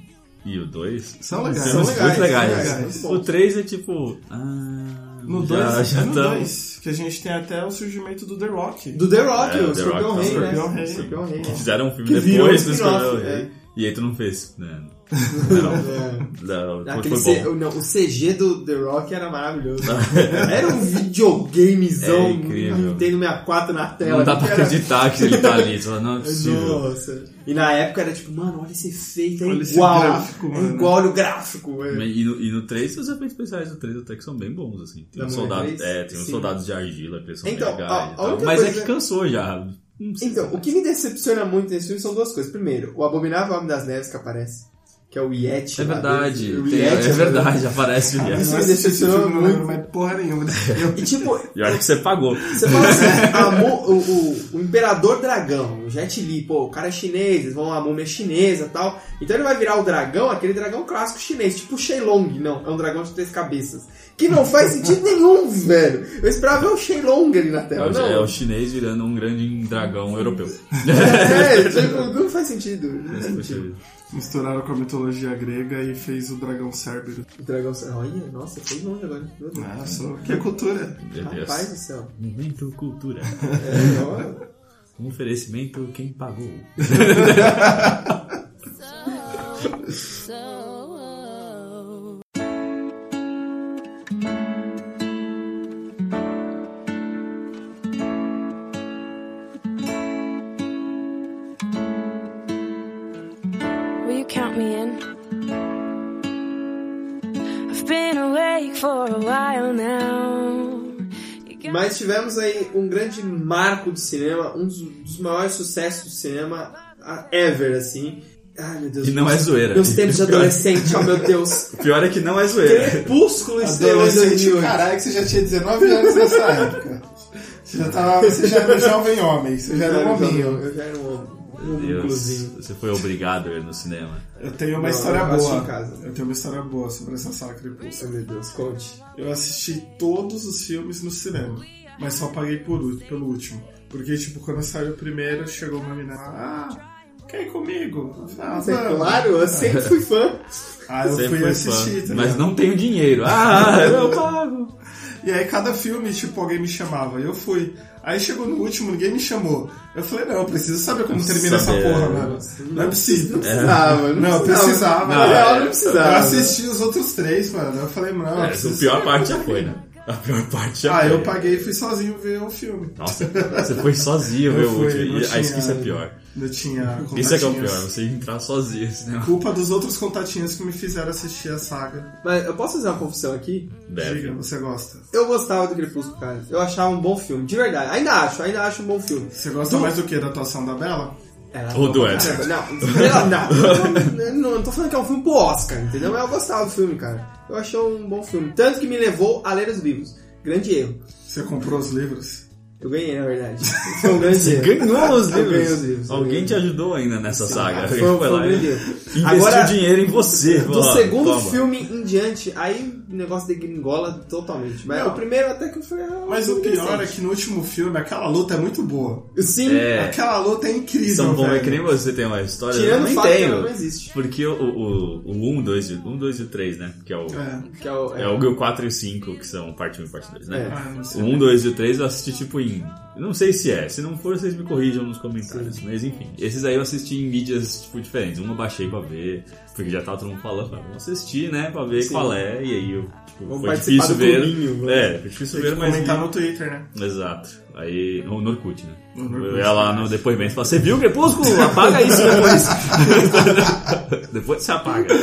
e o 2 São legais. São legais, muito legais. são legais. O 3 é tipo. Ah, No já, 2, já é no tamo- 2, que a gente tem até o surgimento do The Rock. Do The Rock, É, o Escorpião Rock, Rei, né? Rei. Que fizeram um filme Que depois do spin-off, Escorpião é. Rei. E aí tu não fez. Né? É. Não, não, Aquele C- não, o CG do The Rock era maravilhoso. era um videogamezão É. Nintendo 64 na tela. Não dá que pra era- acreditar que ele tá ali. Não é possível. Nossa. E na época era tipo, mano, olha esse efeito, é Olha esse igual. gráfico, é mano. igual no gráfico. é. E no, e no 3, os efeitos especiais do 3 até que são bem bons, assim. Tem uns Múmia soldados, 3? é, tem uns Sim. soldados de argila que são Então, legais. a- a tal. única Mas é que cansou já. Então, o que me decepciona muito nesse filme são duas coisas. Primeiro, o Abominável Homem das Neves que aparece, que é o Yeti. É lá verdade, dele. O tem- Yeti é verdade, aparece o Yes. me assisti esse decepcionou filme, não lembro muito. mais porra nenhuma. E tipo, E olha que você pagou. Você fala assim, a mu- o, o- o Imperador Dragão, o Jet Li, pô, o cara é chinês, eles vão a múmia chinesa e tal. Então ele vai virar o dragão, aquele dragão clássico chinês, tipo o Shenlong, não, é um dragão de três cabeças. Que não faz sentido nenhum, velho. Eu esperava ver o Shenlong ali na É tela, o, não. é o chinês virando um grande dragão europeu. É, tipo, não faz sentido. Não faz sentido. Misturaram com a mitologia grega e fez o dragão cérbero. O dragão. Olha, nossa, foi longe agora. Meu Deus. Nossa, que cultura. Meu Deus. Rapaz do céu. Momento cultura. É, ó. Um oferecimento quem pagou. tivemos aí um grande marco do cinema, um dos, dos maiores sucessos do cinema ah, ever, assim. Ai, meu Deus. E não é zoeira. Meus tempos de adolescente, oh meu Deus. O pior é que não é zoeira. Crepúsculo estreou em Adolescente, 2008. caralho, que você já tinha 19 anos nessa época. Você já, tava, você já era um jovem homem, você já era um hominho. Eu já era um homem. Um Deus, inclusive. você foi obrigado a ir no cinema. Eu tenho uma Não, história eu boa. em casa. Eu tenho uma história boa sobre essa sala crepúsculo. meu Deus, conte. Eu assisti todos os filmes no cinema, mas só paguei por, pelo último. Porque, tipo, quando saiu o primeiro, chegou uma menina ah, quer ir comigo? Eu Ah, Você, vamos. claro, eu sempre fui fã. Aí eu Sempre fui assistir, fã, tá mas não tenho dinheiro. Ah, eu pago. E aí cada filme, tipo, alguém me chamava, e eu fui. Aí chegou no último, ninguém me chamou. Eu falei, não, eu preciso saber como termina essa saber. porra, mano. Não é possível. Não precisava, Não, eu precisava. Na real, não Eu precisava. assisti os outros três, mano. Eu falei, não, eu É, preciso a pior saber parte já foi, né? A pior parte já Ah, foi. eu paguei e fui sozinho ver o filme. Nossa, você foi sozinho ver o último. não tinha- que isso é pior. Eu tinha Isso é que é o pior, você entrar sozinho cinema. Culpa dos outros contatinhos que me fizeram assistir a saga. Mas eu posso fazer uma confissão aqui? Deve. Diga, você gosta. Eu gostava do Crepúsculo, cara. Eu achava um bom filme, de verdade. Ainda acho, ainda acho um bom filme. Você gosta mais do que? Da atuação da Bela? Era Ou do pra Edson. Não, não, não, não, não tô falando que é um filme pro Oscar, entendeu? Mas eu gostava do filme, cara. Eu achei um bom filme. Tanto que me levou a ler os livros. Grande erro. Você comprou os livros? Eu ganhei, na verdade. Foi um grande erro. Ganhou os Eu ganhei livros. os livros. Alguém te ajudou ainda nessa saga. Foi, foi um lá e grande erro. Investiu Agora, dinheiro em você. do ó, segundo toma. filme em diante, aí o negócio degringola totalmente. Mas Não. o primeiro até que foi. um Mas o filme pior é que no último filme aquela luta é muito boa. Sim, É. Aquela luta é incrível, São bom, é que nem você tem uma história. eu tirando o nem fato que tenho. não existe. Porque o, o, o 1, 2, e- 1, 2 e o 3, né? Que é o, É. Que é o, é. o 4 e o 5, que são parte 1 e parte 2, né? É. Ah, não. O 1, 2 e o 3 eu assisti tipo em. Não sei se é, se não for, vocês me corrijam nos comentários. Mas enfim, esses aí eu assisti em mídias tipo, diferentes. Um eu baixei pra ver, porque já tava todo mundo falando, falei, vamos assistir, né? Pra ver Sim. qual é. E aí eu. Tipo, Vamos foi difícil ver. clubinho, né? É, foi difícil ver, mas. comentar no Twitter, né? Exato. Aí, no no Orkut, né? No Orkut. Eu ia lá no depoimento e falava, você viu o Crepúsculo? Apaga isso depois. depois você apaga.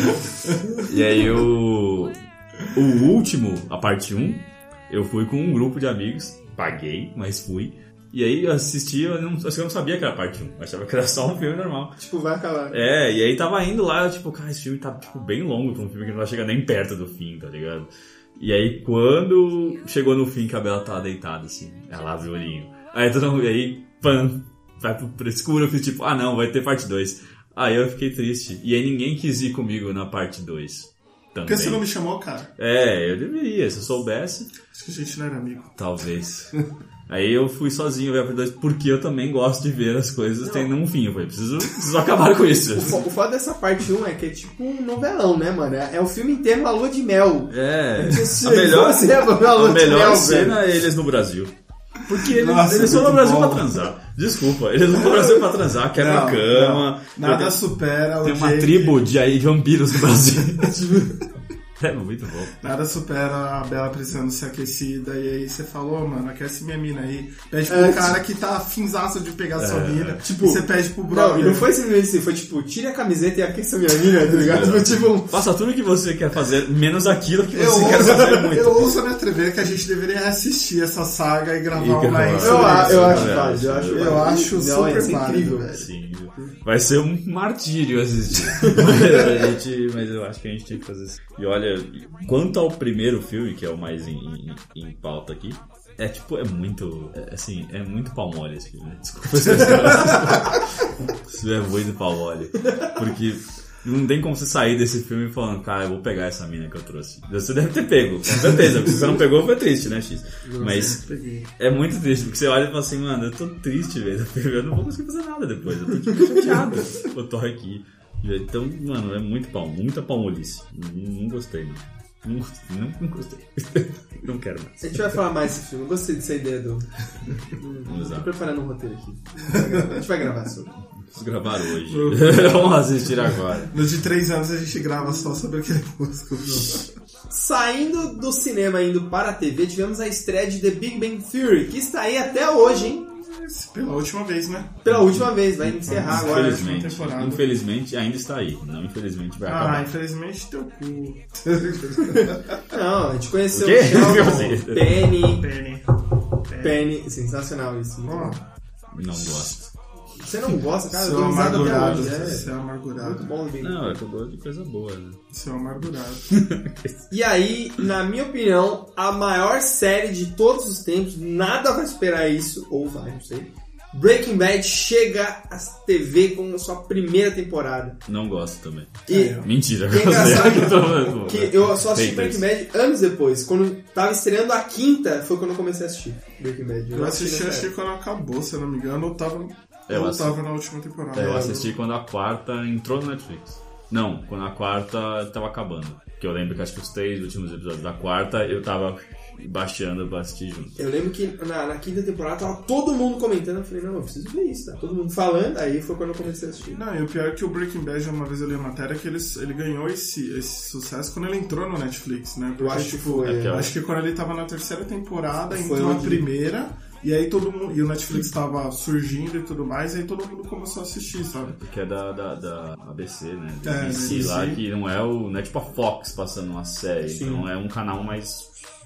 E aí o, o último, a parte 1, eu fui com um grupo de amigos, paguei, mas fui. E aí eu assisti, eu não, eu não sabia que era parte 1, eu achava que era só um filme normal. Tipo, vai acabar. É, e aí tava indo lá, eu, tipo, cara, esse filme tá tipo, bem longo pra um filme que não vai chegar nem perto do fim, tá ligado? E aí quando chegou no fim que a Bela tava deitada, assim, ela abre o olhinho. Aí todo mundo, aí, pam, vai pro, escuro, eu fiz tipo, ah não, vai ter parte 2. Aí eu fiquei triste. E aí ninguém quis ir comigo na parte 2. Também. Por que você não me chamou, cara? É, eu deveria, se eu soubesse, Acho que a gente não era amigo. talvez. Aí eu fui sozinho ver a parte 2, porque eu também gosto de ver as coisas tendo um fim. Eu falei, preciso, preciso acabar com isso. O, o foda dessa parte 1 é que é tipo um novelão, né, mano? É, é o filme inteiro uma lua de mel. É, Se a melhor, você é a melhor mel, cena é eles no Brasil. Porque eles, Nossa, eles são no Brasil bom. pra transar. Desculpa, eles vão pro Brasil pra transar, quebra Não, a cama. não. Nada tem, supera o tem uma tribo de aí, vampiros no Brasil. é muito bom. Nada supera a Bela precisando ser aquecida. E aí você falou, mano, aquece minha mina aí. Pede pro É, cara que tá finzaço de pegar sua mina. tipo, você pede pro Não, brother. e não foi simplesmente assim, foi tipo, tire a camiseta e aqueça minha mina, tá ligado? Foi tipo um. Faça tudo o que você quer fazer, menos aquilo que Eu você quer ouço, fazer muito. eu ouço na TV que a gente deveria assistir essa saga e gravar E um gravar. Eu, eu acho É, válido, eu acho eu acho Não, super válido, incrível. velho. Sim. Vai ser um martírio assistir. mas, gente, mas eu acho que a gente tem que fazer isso. E olha, quanto ao primeiro filme, que é o mais em, em- em pauta aqui, é tipo, é muito. é, assim, é muito pau mole esse filme. né? Desculpa se eu Isso é muito pau mole. Porque. Não tem como você sair desse filme falando, cara, eu vou pegar essa mina que eu trouxe. Você deve ter pego, com certeza. Porque se você não pegou, foi triste, né, X? Mas é muito triste, porque você olha e fala assim, mano, eu tô triste, velho. Eu não vou conseguir fazer nada depois. Eu tô tipo chateado. Eu tô aqui. Então, mano, é muito pau, muita palmolice. Não, não gostei, não. Não, não, não gostei. não quero mais. A gente vai falar mais desse filme, eu gostei dessa ideia do. Vamos Tô preparando um roteiro aqui. A gente vai gravar sobre. Vamos gravar hoje. Vamos assistir agora. No de três anos a gente grava só sobre aquele músico. Saindo do cinema indo para a TV, tivemos a estreia de The Big Bang Theory, que está aí até hoje, hein? Pela última vez, né? Pela última vez, vai encerrar agora. Infelizmente, infelizmente ainda está aí. Não, infelizmente vai Ah, acabar. infelizmente teu cu. Não, a gente conheceu O quê? o Sheldon, Deus. Penny, Penny. Penny, sensacional isso. bom. Não gosto. Você não gosta, cara? Eu seu tô amargurado. hoje. É. Seu Muito amargurado. bom Bang Não, eu gosto de coisa boa, né? Seu amargurado. E aí, na minha opinião, a maior série de todos os tempos, nada vai superar isso, ou vai, não sei. Breaking Bad chega à TV com a sua primeira temporada. Não gosto também. E É, Mentira, Que é eu engraçado que eu tô- que eu só assisti. Breaking Bad anos depois. Quando tava estreando a quinta, foi quando eu comecei a assistir Breaking Bad. Eu não assisti, época. quando acabou, se eu não me engano, ou tava, Eu ou assisti. tava na última temporada. É, eu assisti quando a quarta entrou no Netflix. Não, quando a quarta tava acabando. Porque eu lembro que acho que os três últimos episódios da quarta eu tava baixando pra assistir junto. Eu lembro que na, na quinta temporada tava todo mundo comentando. Eu falei, não, eu preciso ver isso, tá? Todo mundo falando. Aí foi quando eu comecei a assistir. Não, e o pior é que o Breaking Bad, uma vez eu li a matéria, que ele, ele ganhou esse, esse sucesso quando ele entrou no Netflix, né? Eu acho que foi. É que é. Acho que quando ele tava na terceira temporada, Foi entrou a primeira, e aí todo mundo. E o Netflix tava surgindo e tudo mais, e aí todo mundo começou a assistir, sabe? Porque é da, da, da ABC, né? É, Da ABC ABC. lá, que não é o. Não é tipo a Fox passando uma série. Então é um canal mais.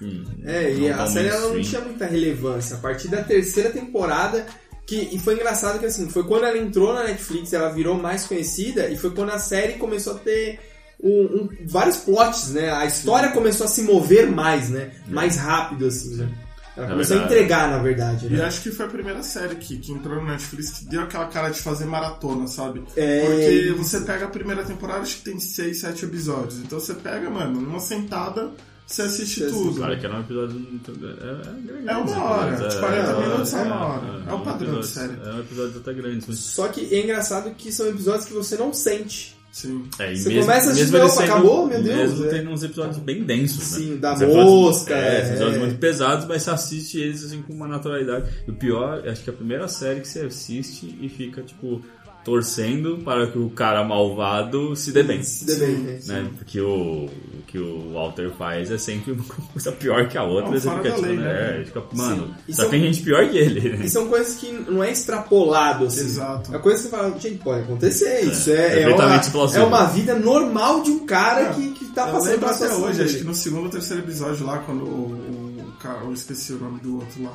hum, É, e a série ela não tinha muita relevância. A partir da terceira temporada, que, e foi engraçado que assim, foi quando ela entrou na Netflix, ela virou mais conhecida, e foi quando a série começou a ter um- um- vários plots, né? A história começou a se mover mais, né? Mais rápido, assim, né? Ela Na começou a verdade. entregar, na verdade, E né? acho que foi a primeira série que, que entrou no Netflix que deu aquela cara de fazer maratona, sabe? É. Porque você pega a primeira temporada, acho que tem 6, 7 episódios. Então você pega, mano, numa sentada, você assiste Você tudo. Claro que era um episódio. É, é, É uma hora, de 40 minutos é uma hora. É o um padrão de série. É um episódio até grande. Mas... Só que é engraçado que são episódios que você não sente. Sim. É, Você começa a assistir, ele opa, acabou, meu Deus, Mesmo é. tem uns episódios bem densos, Sim, né? da mosca, É, é. episódios muito pesados, mas você assiste eles assim com uma naturalidade. E o pior, acho que é a primeira série que você assiste e fica, tipo, torcendo para que o cara malvado se dê bem. Se dê bem, né? Né? Porque o, o que o Walter faz é sempre uma coisa pior que a outra. É você fica, tipo, lei, né? né? É, fica, mano, Sim. E só são- tem gente pior que ele. né? E são coisas que não é extrapolado, assim. Exato. É coisa que você fala, gente, pode acontecer. Isso é, é, perfeitamente uma, é uma vida normal de um cara É, que, que tá eu passando pela até hoje, dele. acho que no segundo ou terceiro episódio lá, quando o, o cara, eu esqueci o nome do outro lá.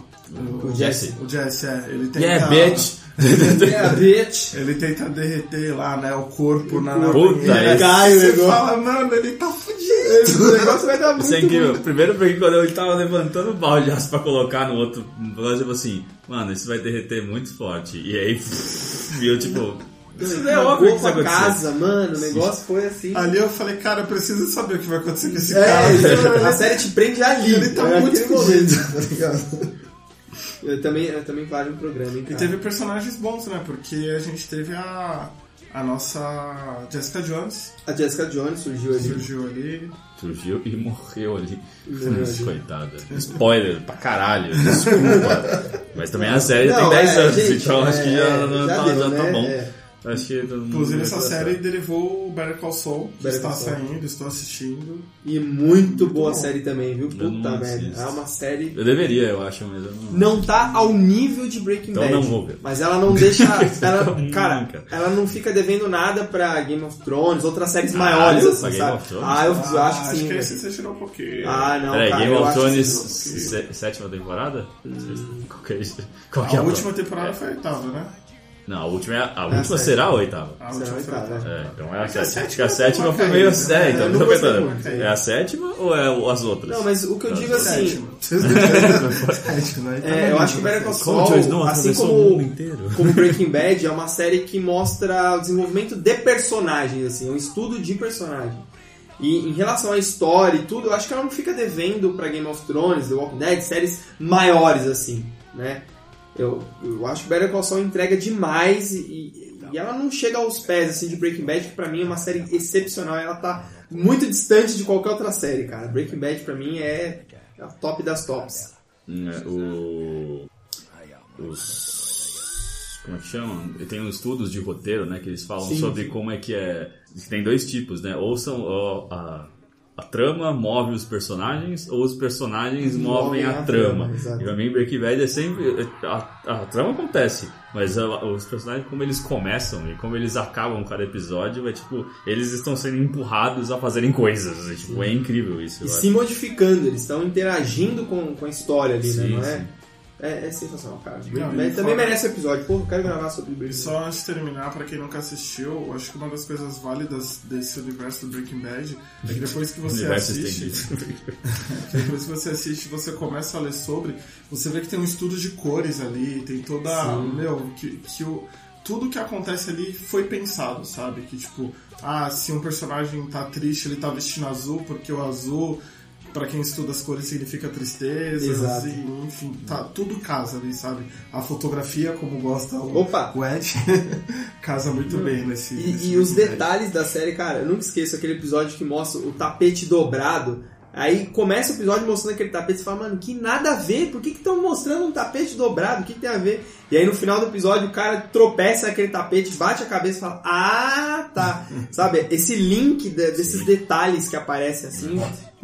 O Jesse. O Jesse, é, ele tenta... Yeah, bitch! É, bitch. Ele tenta derreter lá, né, o corpo na, na Puta, esse- Cai o Você negócio. fala, mano, ele tá fudido. O negócio vai dar muito Isso é incrível. muito- Primeiro porque quando ele tava levantando o balde de aço pra colocar no outro eu falei assim, mano, isso vai derreter muito forte. E aí, viu, tipo, isso é óbvio que isso casa, mano. O negócio foi assim. Ali eu falei, cara, eu preciso saber o que vai acontecer com esse É, cara. isso, a série te prende ali. Ele tá é muito momento, tá ligado? Eu também, eu também vale um programa, hein, E cara. teve personagens bons, né? Porque a gente teve a, a nossa Jessica Jones, A Jessica Jones surgiu ali. surgiu ali. Surgiu e morreu ali. Morreu ali. Coitada. Spoiler pra caralho, desculpa. Mas também a série Não, tem 10 é, anos, gente, então acho que é, já, não já tá, deu, já tá né? bom. É. Acho que todo mundo Inclusive, essa gostar. série derivou o Better Call Saul, que Better está Call saindo, estou assistindo. E muito boa bom. série também, viu? Puta merda. É uma série. Eu deveria, eu acho, mas eu não... Não tá ao nível de Breaking Então Bad. não vou ver. Mas ela não deixa. Ela, Nunca. cara, ela não fica devendo nada pra Game of Thrones, outras séries Ah, maiores, pra assim, sabe? Ah, eu, eu Ah, acho que sim. que velho. esse você tirou um pouquinho. Ah, não. Peraí, Game eu of acho Thrones, que sétima temporada? Qual que é que é a a última temporada foi a oitava, né? Não, a última, é a, a última será a oitava. A Será última a foi a oitava. É, então é a É sétima. Acho que sétima a sétima uma foi meio. caída, É, né? então não tô pensando. É a sétima ou é as outras? Não, mas o que eu digo assim. Sétima. Sétima, né? É, eu acho que Better Call Saul, assim como, inteiro. como Breaking Bad, é uma série que mostra o desenvolvimento de personagens, assim, é um estudo de personagem. E em relação à história e tudo, eu acho que ela não fica devendo pra Game of Thrones, The Walking Dead, séries maiores, assim, né? Eu, eu acho que Better Call Saul entrega demais e, e ela não chega aos pés, assim, de Breaking Bad, que pra mim é uma série excepcional, ela tá muito distante de qualquer outra série, cara. Breaking Bad pra mim é a top das tops. Hum, é, o, os. Como é que chamam? Tem uns estudos de roteiro, né? Que eles falam Sim, sobre como é que é. Tem dois tipos, né? Ou são. a, a trama move os personagens, ou os personagens movem, a, trama. exato. E pra mim, Breaking Bad é sempre. A, a trama acontece, mas a- os personagens, como eles começam e como eles acabam cada episódio, é tipo. Eles estão sendo empurrados a fazerem coisas. É, tipo, é incrível isso. E se modificando, eles estão interagindo com, com a história ali, né? Sim, Não é? sim. É, é sensacional, cara. Não, Breaking Bad também fora- merece episódio. Pô, eu quero gravar sobre Breaking Bad. só antes de terminar, pra quem nunca assistiu, eu acho que uma das coisas válidas desse universo do Breaking Bad é que depois que você assiste, depois que você assiste, você começa a ler sobre, você vê que tem um estudo de cores ali, tem toda, meu, que, que o tudo que acontece ali foi pensado, sabe? Que tipo, ah, se um personagem tá triste, ele tá vestindo azul porque o azul pra quem estuda as cores significa tristeza, e, enfim, tá, tudo casa ali, sabe? A fotografia, como gosta o, Opa! o Ed, casa muito bem nesse. E, nesse e os detalhes da série, cara, eu nunca esqueço aquele episódio que mostra o tapete dobrado. Aí começa o episódio mostrando aquele tapete e você fala, mano, que nada a ver, por que estão mostrando um tapete dobrado? O que, que tem a ver? E aí no final do episódio o cara tropeça naquele tapete, bate a cabeça e fala, ah, tá. Sabe, esse link de- desses detalhes que aparecem assim,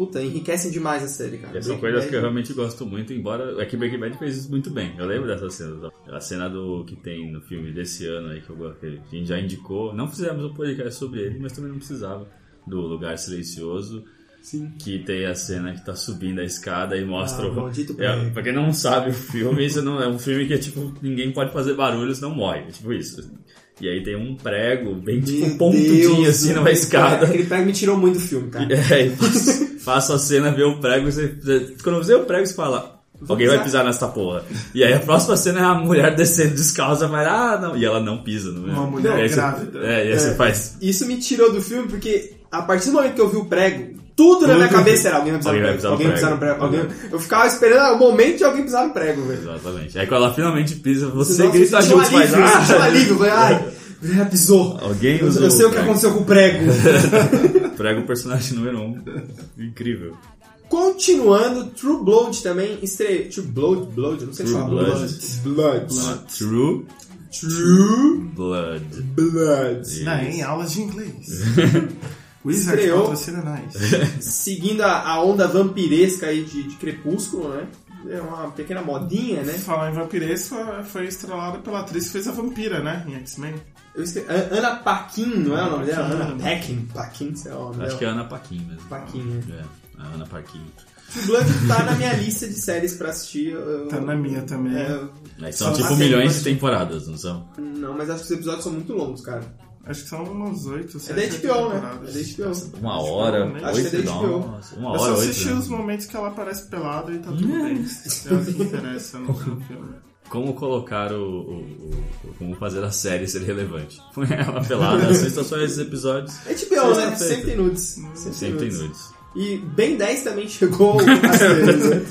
puta, enriquecem demais a série, cara. E são Breaking coisas que eu Bad- realmente gosto muito, embora. É que Breaking Bad fez isso muito bem. Eu lembro dessa cena. A cena do que tem no filme desse ano aí que eu gosto, que a gente já indicou. Não fizemos um podcast sobre ele, mas também não precisava. Do Lugar Silencioso. Sim. Que tem a cena que tá subindo a escada e mostra Ah, o. maldito é, pra quem não sabe o filme, isso não é um filme que é tipo, ninguém pode fazer barulho senão morre. É tipo isso. E aí tem um prego, bem tipo Meu pontudinho Deus, assim numa escada. Aquele prego me tirou muito do filme, cara. É, e faço a cena, vê o prego, você, você- quando você vê o prego, você fala, alguém vai pisar. nessa porra. E aí a próxima cena é a mulher descendo descalça, vai, ah, não, e ela não pisa, não é? Uma mulher e aí você- grávida. é, e aí você faz, Isso me tirou do filme porque a partir do momento que eu vi o prego, tudo na minha cabeça era alguém vai pisar no Alguém vai prego. pisar no Alguém vai pisar no prego. alguém- Eu ficava esperando o momento de alguém pisar no prego, velho. exatamente. Aí quando ela finalmente pisa, você Nossa, grita junto, faz, ah, alívio. Eu falei, ai, ela pisou. Alguém Eu, usou eu sei o que prego. aconteceu com o prego. Prego o personagem número um. Incrível. Continuando, True Blood também estreou. True Blood? Blood? Não sei se True fala. Blood. Blood. Ah, True True Blood. Blood. Não, em aulas de inglês. Wizard Estreou. patrocina nós. Seguindo a, a onda vampiresca aí de, de Crepúsculo, né? É uma pequena modinha, né? Falar em vampiresco, foi estrelada pela atriz que fez a vampira, né? Em X-Men. Ana Paquin, não é o nome dela? Paquin. Ana Paquin. Paquin, sei lá o nome Acho que é. Ana Paquin mesmo. Paquin, né? É, a Ana Paquin. True Blood tá na minha lista de séries pra assistir. eu- Tá na minha também. É, Aí são tipo milhões de temporadas, não são? não, mas acho que os episódios são muito longos, cara. Acho que são umas oito, É sete da HBO, né? temporadas. É da HBO. Uma hora, Acho que é oito, da HBO. nossa, uma Eu hora, só oito. assisti né? os momentos que ela aparece pelada e tá tudo bem. É o que interessa no filme. Como colocar o, o- o- Como fazer a série ser relevante. Põe ela pelada, assista só esses episódios. HBO, né? Sempre tem nudes. Sempre, Sempre tem nudes. E Ben 10 também chegou às né?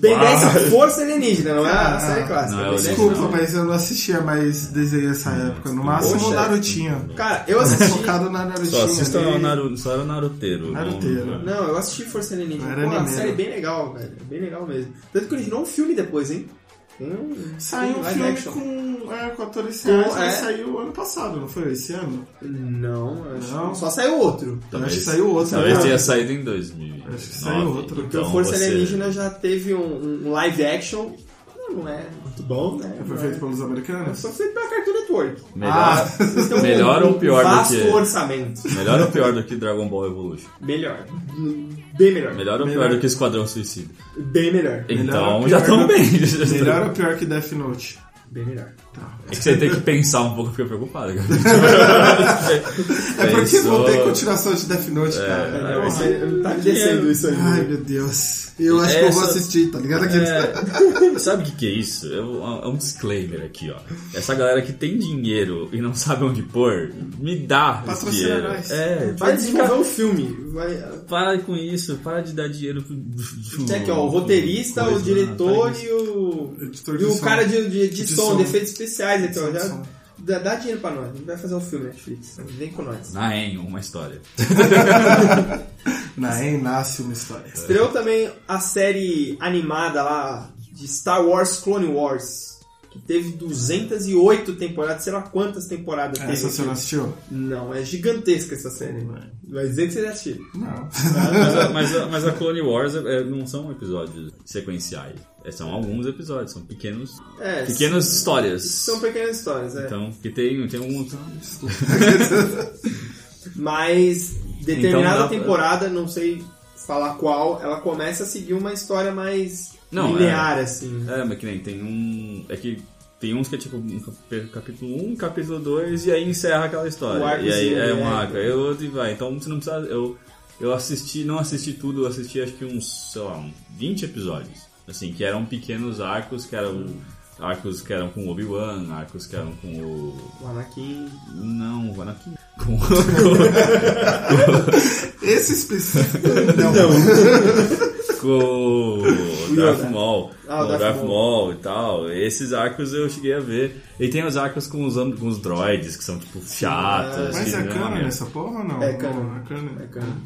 Ben 10 Força Alienígena, não é a série clássica. Não, é Ben o 10 Desculpa, Não. mas eu não assistia mais desenho nessa época. No máximo Poxa. o Narutinho. Cara, eu assisti. Focado na Narutinho. Só assista ali. o Naruto, só era o Naruteiro. Naruteiro. Não- Não, eu assisti Força Alienígena. Era Pô, uma série né? bem legal, velho. Bem legal mesmo. Tanto que originou um filme depois, hein? Saiu um filme action. com, é, com atores reais, é. saiu ano passado, não foi? Esse ano? Não, acho Não. que só saiu outro. Eu acho que saiu outro. Talvez né? tenha saído em 2000. Acho que saiu outro. Então o Força você- Alienígena já teve um, um live action. Não é muito bom, né? Foi Não feito é. pelos americanos? Foi feito pela Cartoon Network. Melhor, Ah. Um- melhor ou pior do vasto que. orçamento. Melhor ou pior do que Dragon Ball Evolution? Melhor. Bem melhor. Melhor ou Melhor. pior do que Esquadrão Suicida? Bem melhor. Então ou já estão bem. Melhor ou pior que Death Note? Bem melhor. É que você tem que pensar um pouco, eu fiquei preocupado. É porque Pensou- não tem continuação de Death Note, cara. É, Porra. esse- tá me descendo isso aí. Ai, meu Deus. Eu acho que eu vou assistir, tá ligado? Aqui- É, sabe o que, que é isso? É um, é um disclaimer aqui, ó. Essa galera que tem dinheiro e não sabe onde pôr, me dá Patrocina dinheiro. nós. É, Vai desenvolver um filme. Vai... Para com isso, para de dar dinheiro pro. Aqui, ó, o roteirista, coisa, o diretor para e o. Editor E de o som. cara de, de, de De som, som. de efeitos especiais de Já, dá, dá dinheiro pra nós. A gente vai fazer um filme Netflix. Vem com nós. Na EN, uma história. Na EN nasce uma história. Estreou também a série animada lá de Star Wars Clone Wars. Que teve 208 temporadas, sei lá quantas temporadas teve. Essa você não assistiu? Não, é gigantesca essa série. Vai dizer que você já assistiu. Não. Mas a, mas a- mas a Clone Wars é, não são episódios sequenciais. É, são alguns episódios, são pequenos, É, pequenas histórias. São pequenas histórias, é. Então, que tem, tem um. Mas determinada Então dá pra- temporada, não sei falar qual, ela começa a seguir uma história mais Não, linear, assim. É, mas que nem tem um. É que tem uns que é tipo um cap- capítulo 1, capítulo 2 e aí encerra aquela O história. arcozinho, E aí é um né? arco, aí outro e vai. Então você não precisa. Eu, eu assisti, não assisti tudo, eu assisti acho que uns, sei lá, uns 20 episódios. Assim, que eram pequenos arcos, que eram. Arcos que eram com o Obi-Wan, arcos que eram com o. O Anakin. Não, o Anakin. Com, Esse específico, não. com o Darth Maul. Ah, o Darth Darth Maul. Maul e tal. Esses arcos eu cheguei a ver. E tem os arcos com os, com os droids, que são tipo chatos. Mas que é não canon merda. essa porra ou não? É canon. Não, É canon. É canon.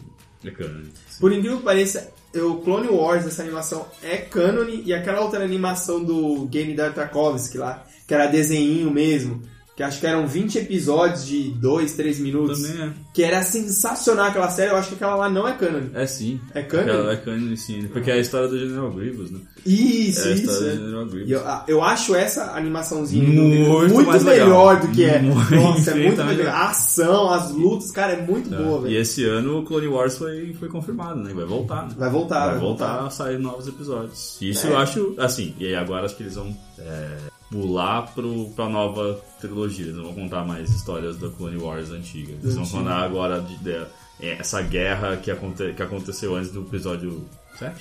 É canon. Por incrível que pareça, o Clone Wars, essa animação, é canon e aquela outra animação do game da Tarkovsky lá, que era desenho mesmo, que acho que eram 20 episódios de 2, 3 minutos, Também é. que era sensacional aquela série, eu acho que aquela lá não é canon. É sim. É canon? Aquela- É canon sim. Porque é a história do General Grievous, né? Isso, é a isso. história é. do General Grievous. E eu, ah, eu acho essa animaçãozinha Muito muito mais legal. melhor do que é. Muito Nossa, é muito melhor. melhor. A ação, as lutas, cara, é muito boa, E velho. esse ano o Clone Wars foi, foi confirmado, né? Vai voltar, né? Vai voltar, Vai vai voltar voltar. a sair novos episódios. Isso É. eu acho, assim, e aí agora acho que eles vão é, pular pro, pra nova trilogia. Eles não vão contar mais histórias da Clone Wars antiga. Eles vão contar agora de, de- é, essa guerra que, aconte, que aconteceu antes do episódio 7?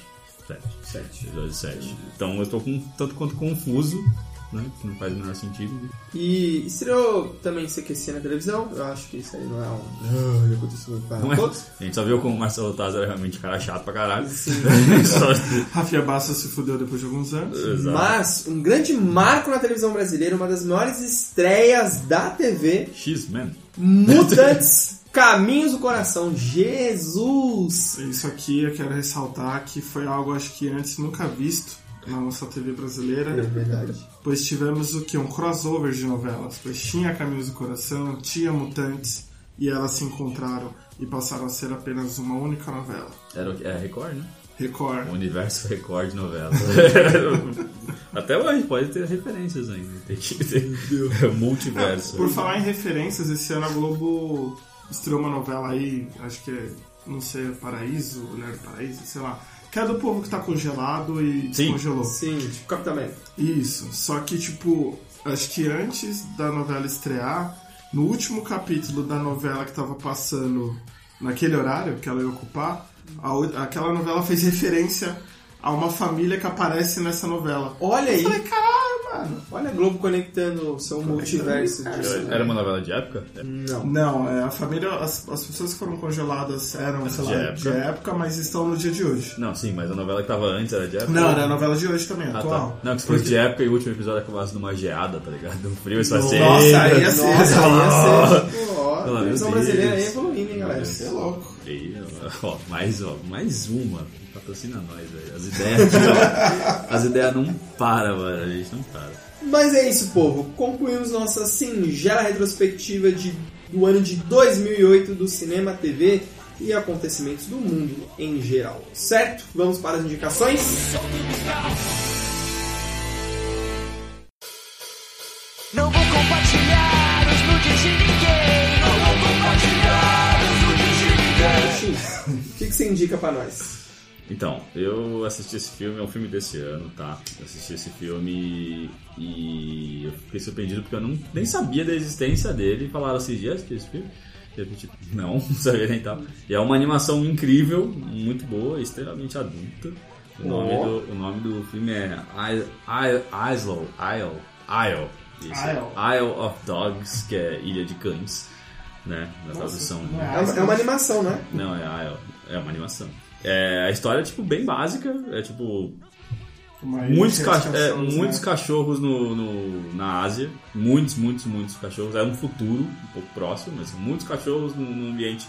7. 7. Episódio 7. Então eu tô com tanto quanto confuso, né? Que não faz o menor sentido. E estreou também CQC na televisão. Eu acho que isso aí não é um. Ah, já aconteceu Não é? A gente só viu como o Marcelo Taz era realmente um cara chato pra caralho. Sim. Só- Rafinha Bassa se fudeu depois de alguns anos. Exato. Mas um grande marco na televisão brasileira, uma das maiores estreias da TV, X-Men. Mutantes Caminhos do Coração. Jesus! Isso aqui eu quero ressaltar que foi algo acho que antes nunca visto na nossa TV É brasileira. verdade. Pois tivemos o que? Um crossover de novelas. Pois tinha Caminhos do Coração, tinha Mutantes e elas se encontraram e passaram a ser apenas uma única novela. Era o que? É Record, né? Record. O universo Record de novela. Até hoje pode ter referências ainda. Tem que ter multiverso. Por falar em referências, esse ano a Globo estreou uma novela aí, acho que é, não sei, Paraíso, Olhar do Paraíso, sei lá. Que é do povo que tá congelado e Sim. descongelou. Sim, tipo Capitão América. Isso, só que tipo, acho que antes da novela estrear, no último capítulo da novela que tava passando naquele horário que ela ia ocupar, a aquela novela fez referência a uma família que aparece nessa novela. Olha aí, Eu falei, caralho, mano. olha a Globo conectando o seu multiverso. disso. Era uma novela de época? Não. Não, é, a família, as, as pessoas que foram congeladas eram, sei De lá, época. de época, mas estão no dia de hoje. Não, sim, mas a novela que tava antes era de época? Não, era a novela de hoje também, Ah, atual. tá. Não, que se fosse de época e o último episódio acabasse numa geada, tá ligado? Um frio, isso vai ser. Nossa, aí ia ser. Nossa, aí ia ser. tipo, ó, a televisão brasileira aí evoluindo, hein, galera? Você é louco. E, ó, mais, ó, mais uma. Patrocina nós, velho. As ideias As ideias não param, mano. A gente não para. Mas é isso, povo. Concluímos nossa singela retrospectiva de, do ano de 2008 do cinema, TV e acontecimentos do mundo em geral. Certo? Vamos para as indicações? Não vou compartilhar os nudes de ninguém. Não vou compartilhar os nudes de ninguém. O que, que você indica pra nós? Então, eu assisti esse filme, é um filme desse ano, tá? Eu assisti esse filme e eu fiquei surpreendido porque eu não, nem sabia da existência dele. Falaram assim, já assistiu esse filme? Eu tipo, não, não sabia nem tal. E é uma animação incrível, muito boa, extremamente adulta. O nome, do, o nome do filme é Isle, Isle, Isle, Isle, Isle, isso, Isle. Isle of Dogs, que é Ilha de Cães, né? Na tradução. não É uma, é uma animação, né? Não, é, ah, é, uma animação. É, a história é, tipo, bem básica. É, tipo, muitos, ca- é, né? muitos cachorros no, no- na Ásia. Muitos, muitos, muitos cachorros. É um futuro um pouco próximo, mas muitos cachorros num, ambiente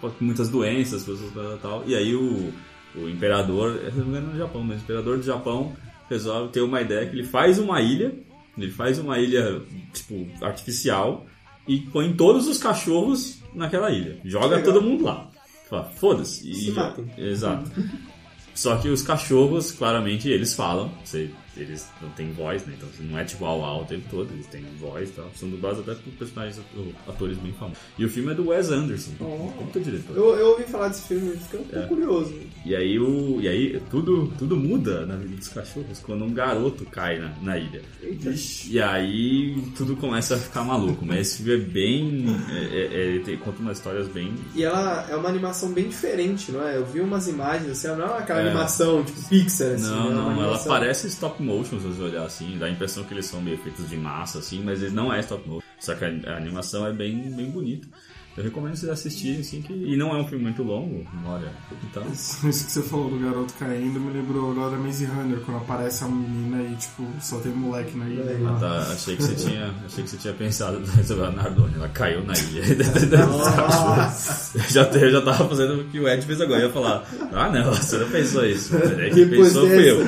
com muitas doenças, pessoas tal, tal. E aí o, o imperador, é, se não me engano, no Japão, mas o imperador do Japão resolve ter uma ideia que ele faz uma ilha, ele faz uma ilha, tipo, artificial e põe todos os cachorros naquela ilha. Joga todo mundo lá. Fala, Foda-se. E Se matem. Exato. Só que os cachorros, claramente, eles falam. Você, eles não têm voz, né? Então não é tipo ao ao o tempo todo, eles têm voz e tal. São dublados até por personagens, atores bem famosos. E o filme é do Wes Anderson, Oh. puta diretor. Eu, eu ouvi falar desse filme, fiquei um pouco curioso. E aí, o, e aí tudo, tudo muda na vida dos cachorros quando um garoto cai na, na ilha. E aí tudo começa a ficar maluco. Mas esse filme é bem. É, é- é- tem- conta umas histórias bem. E ela é uma animação bem diferente, não é? Eu vi umas imagens, assim, ela não é aquela É. animação tipo Pixar, assim. Não, é uma não, ela parece stop motion se você olhar assim, dá a impressão que eles são meio feitos de massa, assim, mas ele não é stop motion. Só que a, a animação é bem, bem bonita. Eu recomendo vocês assistirem, assim, que... e não é um filme muito longo, uma hora. Então, Isso que você falou do garoto caindo me lembrou agora Maze Runner, quando aparece a menina e, tipo, só tem moleque na ilha. ah, tá, achei que você tinha, achei que você tinha pensado sobre a Nardone, ela caiu na ilha. eu, já, eu já tava fazendo o que o Ed fez agora, eu ia falar, ah não, você não pensou isso. É que Depois pensou fui eu.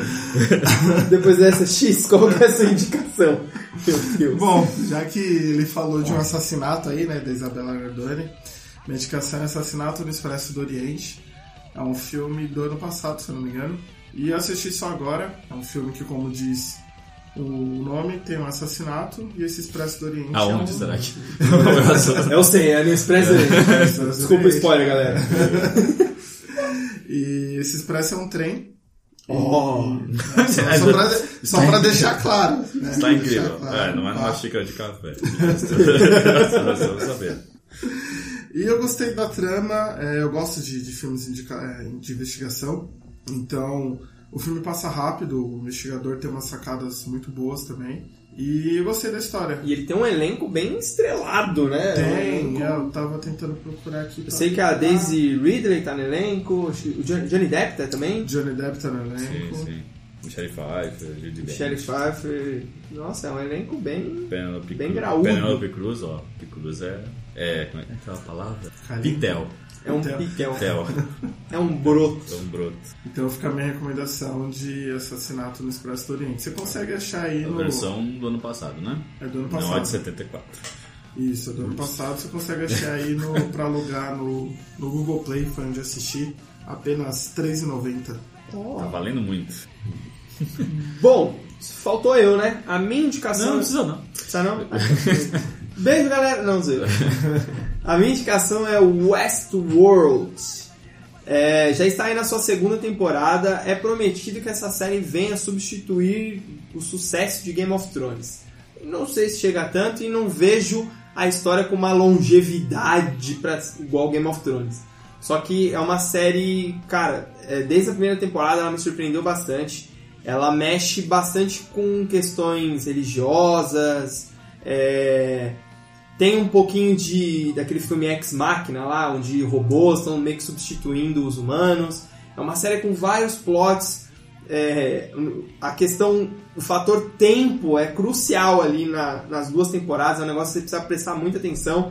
Depois dessa X, qual que é a sua indicação? Meu Deus. Bom, já que ele falou de um assassinato aí, né, da Isabela Nardoni, minha indicação é Assassinato no Expresso do Oriente. É um filme do ano passado, se eu não me engano. E eu assisti só agora. É um filme que, como diz o nome, tem um assassinato e esse Expresso do Oriente. Aonde é um... será que? Eu sei, é no Expresso. Expresso do Desculpa o Oriente. spoiler, galera. E esse expresso é um trem. Oh. E- só, só pra deixar claro. Né? Tá incrível. Claro, É, não é numa xícara de café. Nós vamos saber. E eu gostei da trama, é, eu gosto de, de filmes é, de investigação, então o filme passa rápido, o investigador tem umas sacadas muito boas também, e eu gostei da história. E ele tem um elenco bem estrelado, né? Tem, Um elenco- eu tava tentando procurar aqui. Eu sei que a Daisy Ridley tá no elenco, o Johnny Depp tá também. Johnny Depp tá no Sim, elenco. sim. Michelle Pfeiffer, Judy Michelle Pfeiffer. Nossa, é um elenco bem. Penelope Bem Cruz. graúdo. Penelope Cruz, ó. Que Cruz é. É, como é que é aquela palavra? Carinho. Pitel. É um Pitel. pitel. Pitel. É um broto. É um broto. Então fica a minha recomendação de Assassinato no Expresso do Oriente. Você consegue achar aí A no... versão do ano passado, né? É do ano Não, a passado. de 74. Isso, do ano passado você consegue achar aí no, pra alugar no, no Google Play, foi onde assisti, apenas R$3,90. Tá valendo muito. Bom, faltou eu, né? A minha indicação. Não, não precisa não. Precisa não? Beijo, galera. Não, Zé. A minha indicação é Westworld. É, já está aí na sua segunda temporada. É prometido que essa série venha substituir o sucesso de Game of Thrones. Não sei se chega tanto e não vejo a história com uma longevidade pra, igual Game of Thrones. Só que é uma série, cara, é, desde a primeira temporada ela me surpreendeu bastante. Ela mexe bastante com questões religiosas, é, tem um pouquinho de daquele filme Ex Machina lá, onde robôs estão meio que substituindo os humanos. É uma série com vários plots. é, a questão, o fator tempo é crucial ali na- nas duas temporadas. É um negócio que você precisa prestar muita atenção.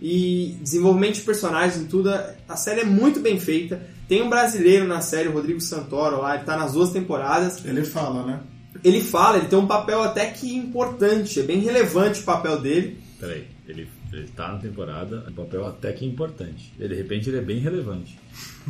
E desenvolvimento de personagens e tudo. A série é muito bem feita. Tem um brasileiro na série, o Rodrigo Santoro, lá, ele tá nas duas temporadas Ele fala, né? ele fala, ele tem um papel até que importante, é bem relevante o papel dele. Peraí, ele, ele tá na temporada, um papel até que importante. E de repente ele é bem relevante.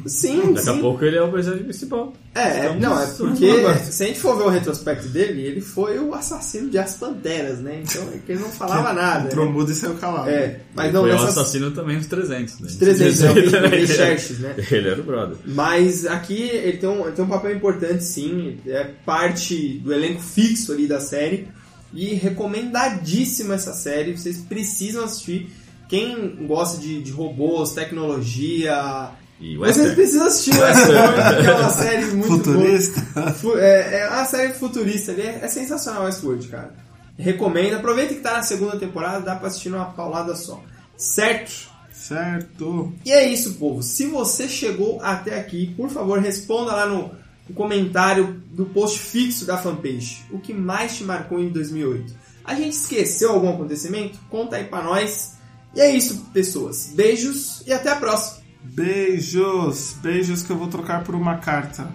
Sim, Daqui a sim. pouco ele é o personagem principal. É, Então, não, é porque se a gente for ver o retrospecto dele, ele foi o assassino de As Panteras, né? Então é que ele não falava nada. Entrou né? mudo e saiu calado. É, mas ele não, foi o nessas assassino também dos 300, né? 300, é o Ray- Ray Xerxes, né? Ele era o brother. Mas aqui ele tem, um, ele tem um papel importante, sim. É parte do elenco fixo ali da série. E recomendadíssima essa série. Vocês precisam assistir. Quem gosta de, de robôs, tecnologia. E Vocês precisam assistir Westworld, que é uma série muito Futurista. boa. É, é uma série futurista ali. É, é sensacional Westworld, cara. Recomendo. Aproveita que tá na segunda temporada, dá pra assistir numa paulada só. Certo? Certo. E é isso, povo. Se você chegou até aqui, por favor, responda lá no, no comentário do post fixo da fanpage. O que mais te marcou em 2008? A gente esqueceu algum acontecimento? Conta aí pra nós. E é isso, pessoas. Beijos e até a próxima. Beijos. Beijos que eu vou trocar por uma carta.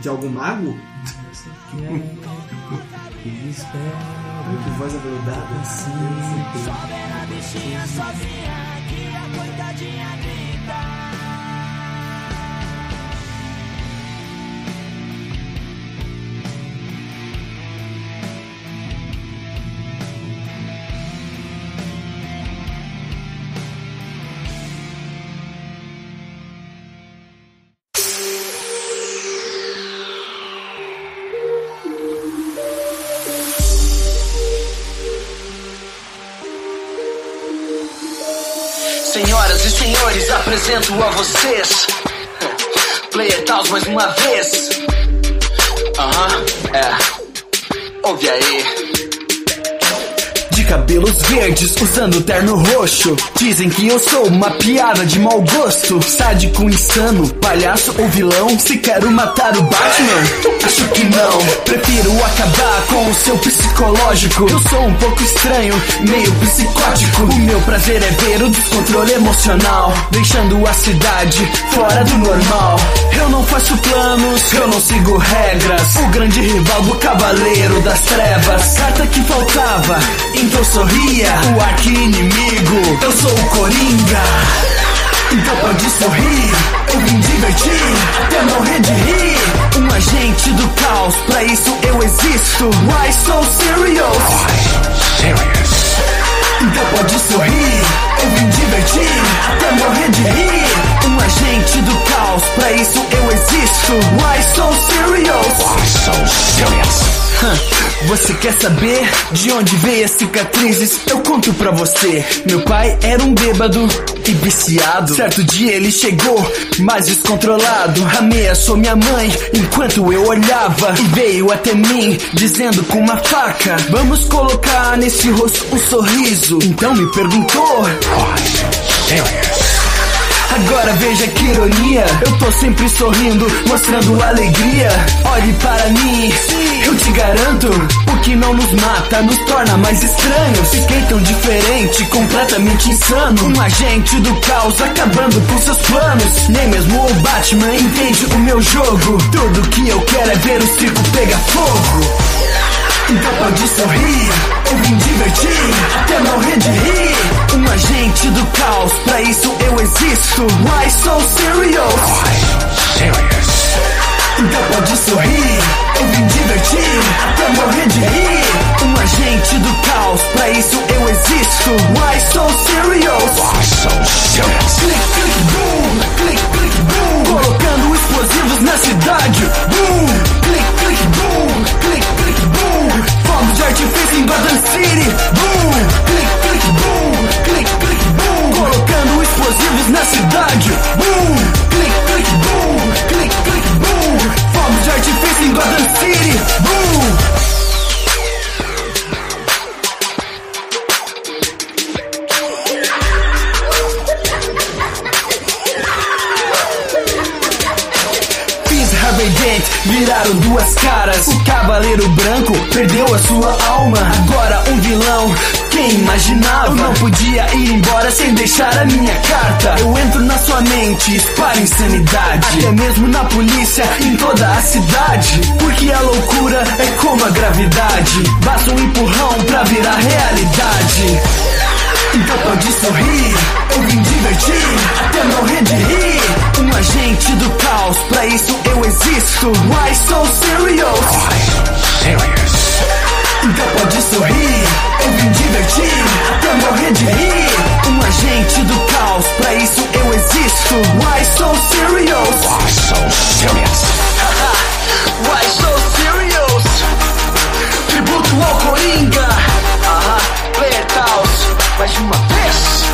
De algum mago? Ai, que voz aveludada. Sim. Senhoras e apresento a vocês. Player Taos mais uma vez. Aham, é. Ouve aí De cabelos verdes, usando terno roxo. Dizem que eu sou uma piada de mau gosto. Sádico, insano, palhaço ou vilão. Se quero matar o Batman, acho que não. Prefiro acabar com o seu psicológico. Eu sou um pouco estranho, meio psicótico. O meu prazer é ver o descontrole emocional, deixando a cidade fora do normal. Eu não faço planos, eu não sigo regras. O grande rival do cavaleiro das trevas. Carta que faltava, então sorria. O arqui-inimigo, eu sou o Coringa. Então pode sorrir, eu vim divertir, até morrer de rir. Um agente do caos, pra isso eu existo. Why so serious? Então pode sorrir, eu vim divertir, até morrer de rir. Um agente do caos, pra isso eu existo. Why so serious? Why so serious? Você quer saber de onde veio as cicatrizes? Eu conto pra você. Meu pai era um bêbado e viciado. Certo dia ele chegou, mais descontrolado. Ameaçou minha mãe enquanto eu olhava. E veio até mim, dizendo com uma faca: Vamos colocar nesse rosto um sorriso. Então me perguntou. Agora veja que ironia. Eu tô sempre sorrindo, mostrando alegria. Olhe para mim, eu te garanto. O que não nos mata nos torna mais estranhos. Fiquei tão diferente, completamente insano. Um agente do caos acabando com seus planos. Nem mesmo o Batman entende o meu jogo. Tudo que eu quero é ver o circo pegar fogo então pode sorrir, eu vim divertir, até morrer de rir. Um agente do caos, pra isso eu existo. Why so serious? Então pode sorrir, eu vim divertir, até morrer de rir. Um agente do caos, pra isso eu existo. Why so serious? Click, click, boom, em Gotham City. Boom, click, click, boom, click, click, boom. Colocando explosivos na cidade. Boom, click, click, boom, click, click, boom. Fogos de artifício em Gotham City. Boom. Viraram duas caras. O cavaleiro branco perdeu a sua alma. Agora um vilão, quem imaginava? Eu não podia ir embora sem deixar a minha carta. Eu entro na sua mente, espalho insanidade. Até mesmo na polícia, em toda a cidade. Porque a loucura é como a gravidade. Basta um empurrão pra virar realidade. Então pode sorrir, eu vim divertir, até morrer de rir. Um agente do caos, pra isso eu existo. Why so serious? Why serious? Então pode sorrir, eu vim divertir, pra morrer de rir. Um agente do caos, pra isso eu existo. Why so serious? Why so serious? Why so serious? Tributo ao Coringa, aham, uh -huh. Playhouse, mais uma vez.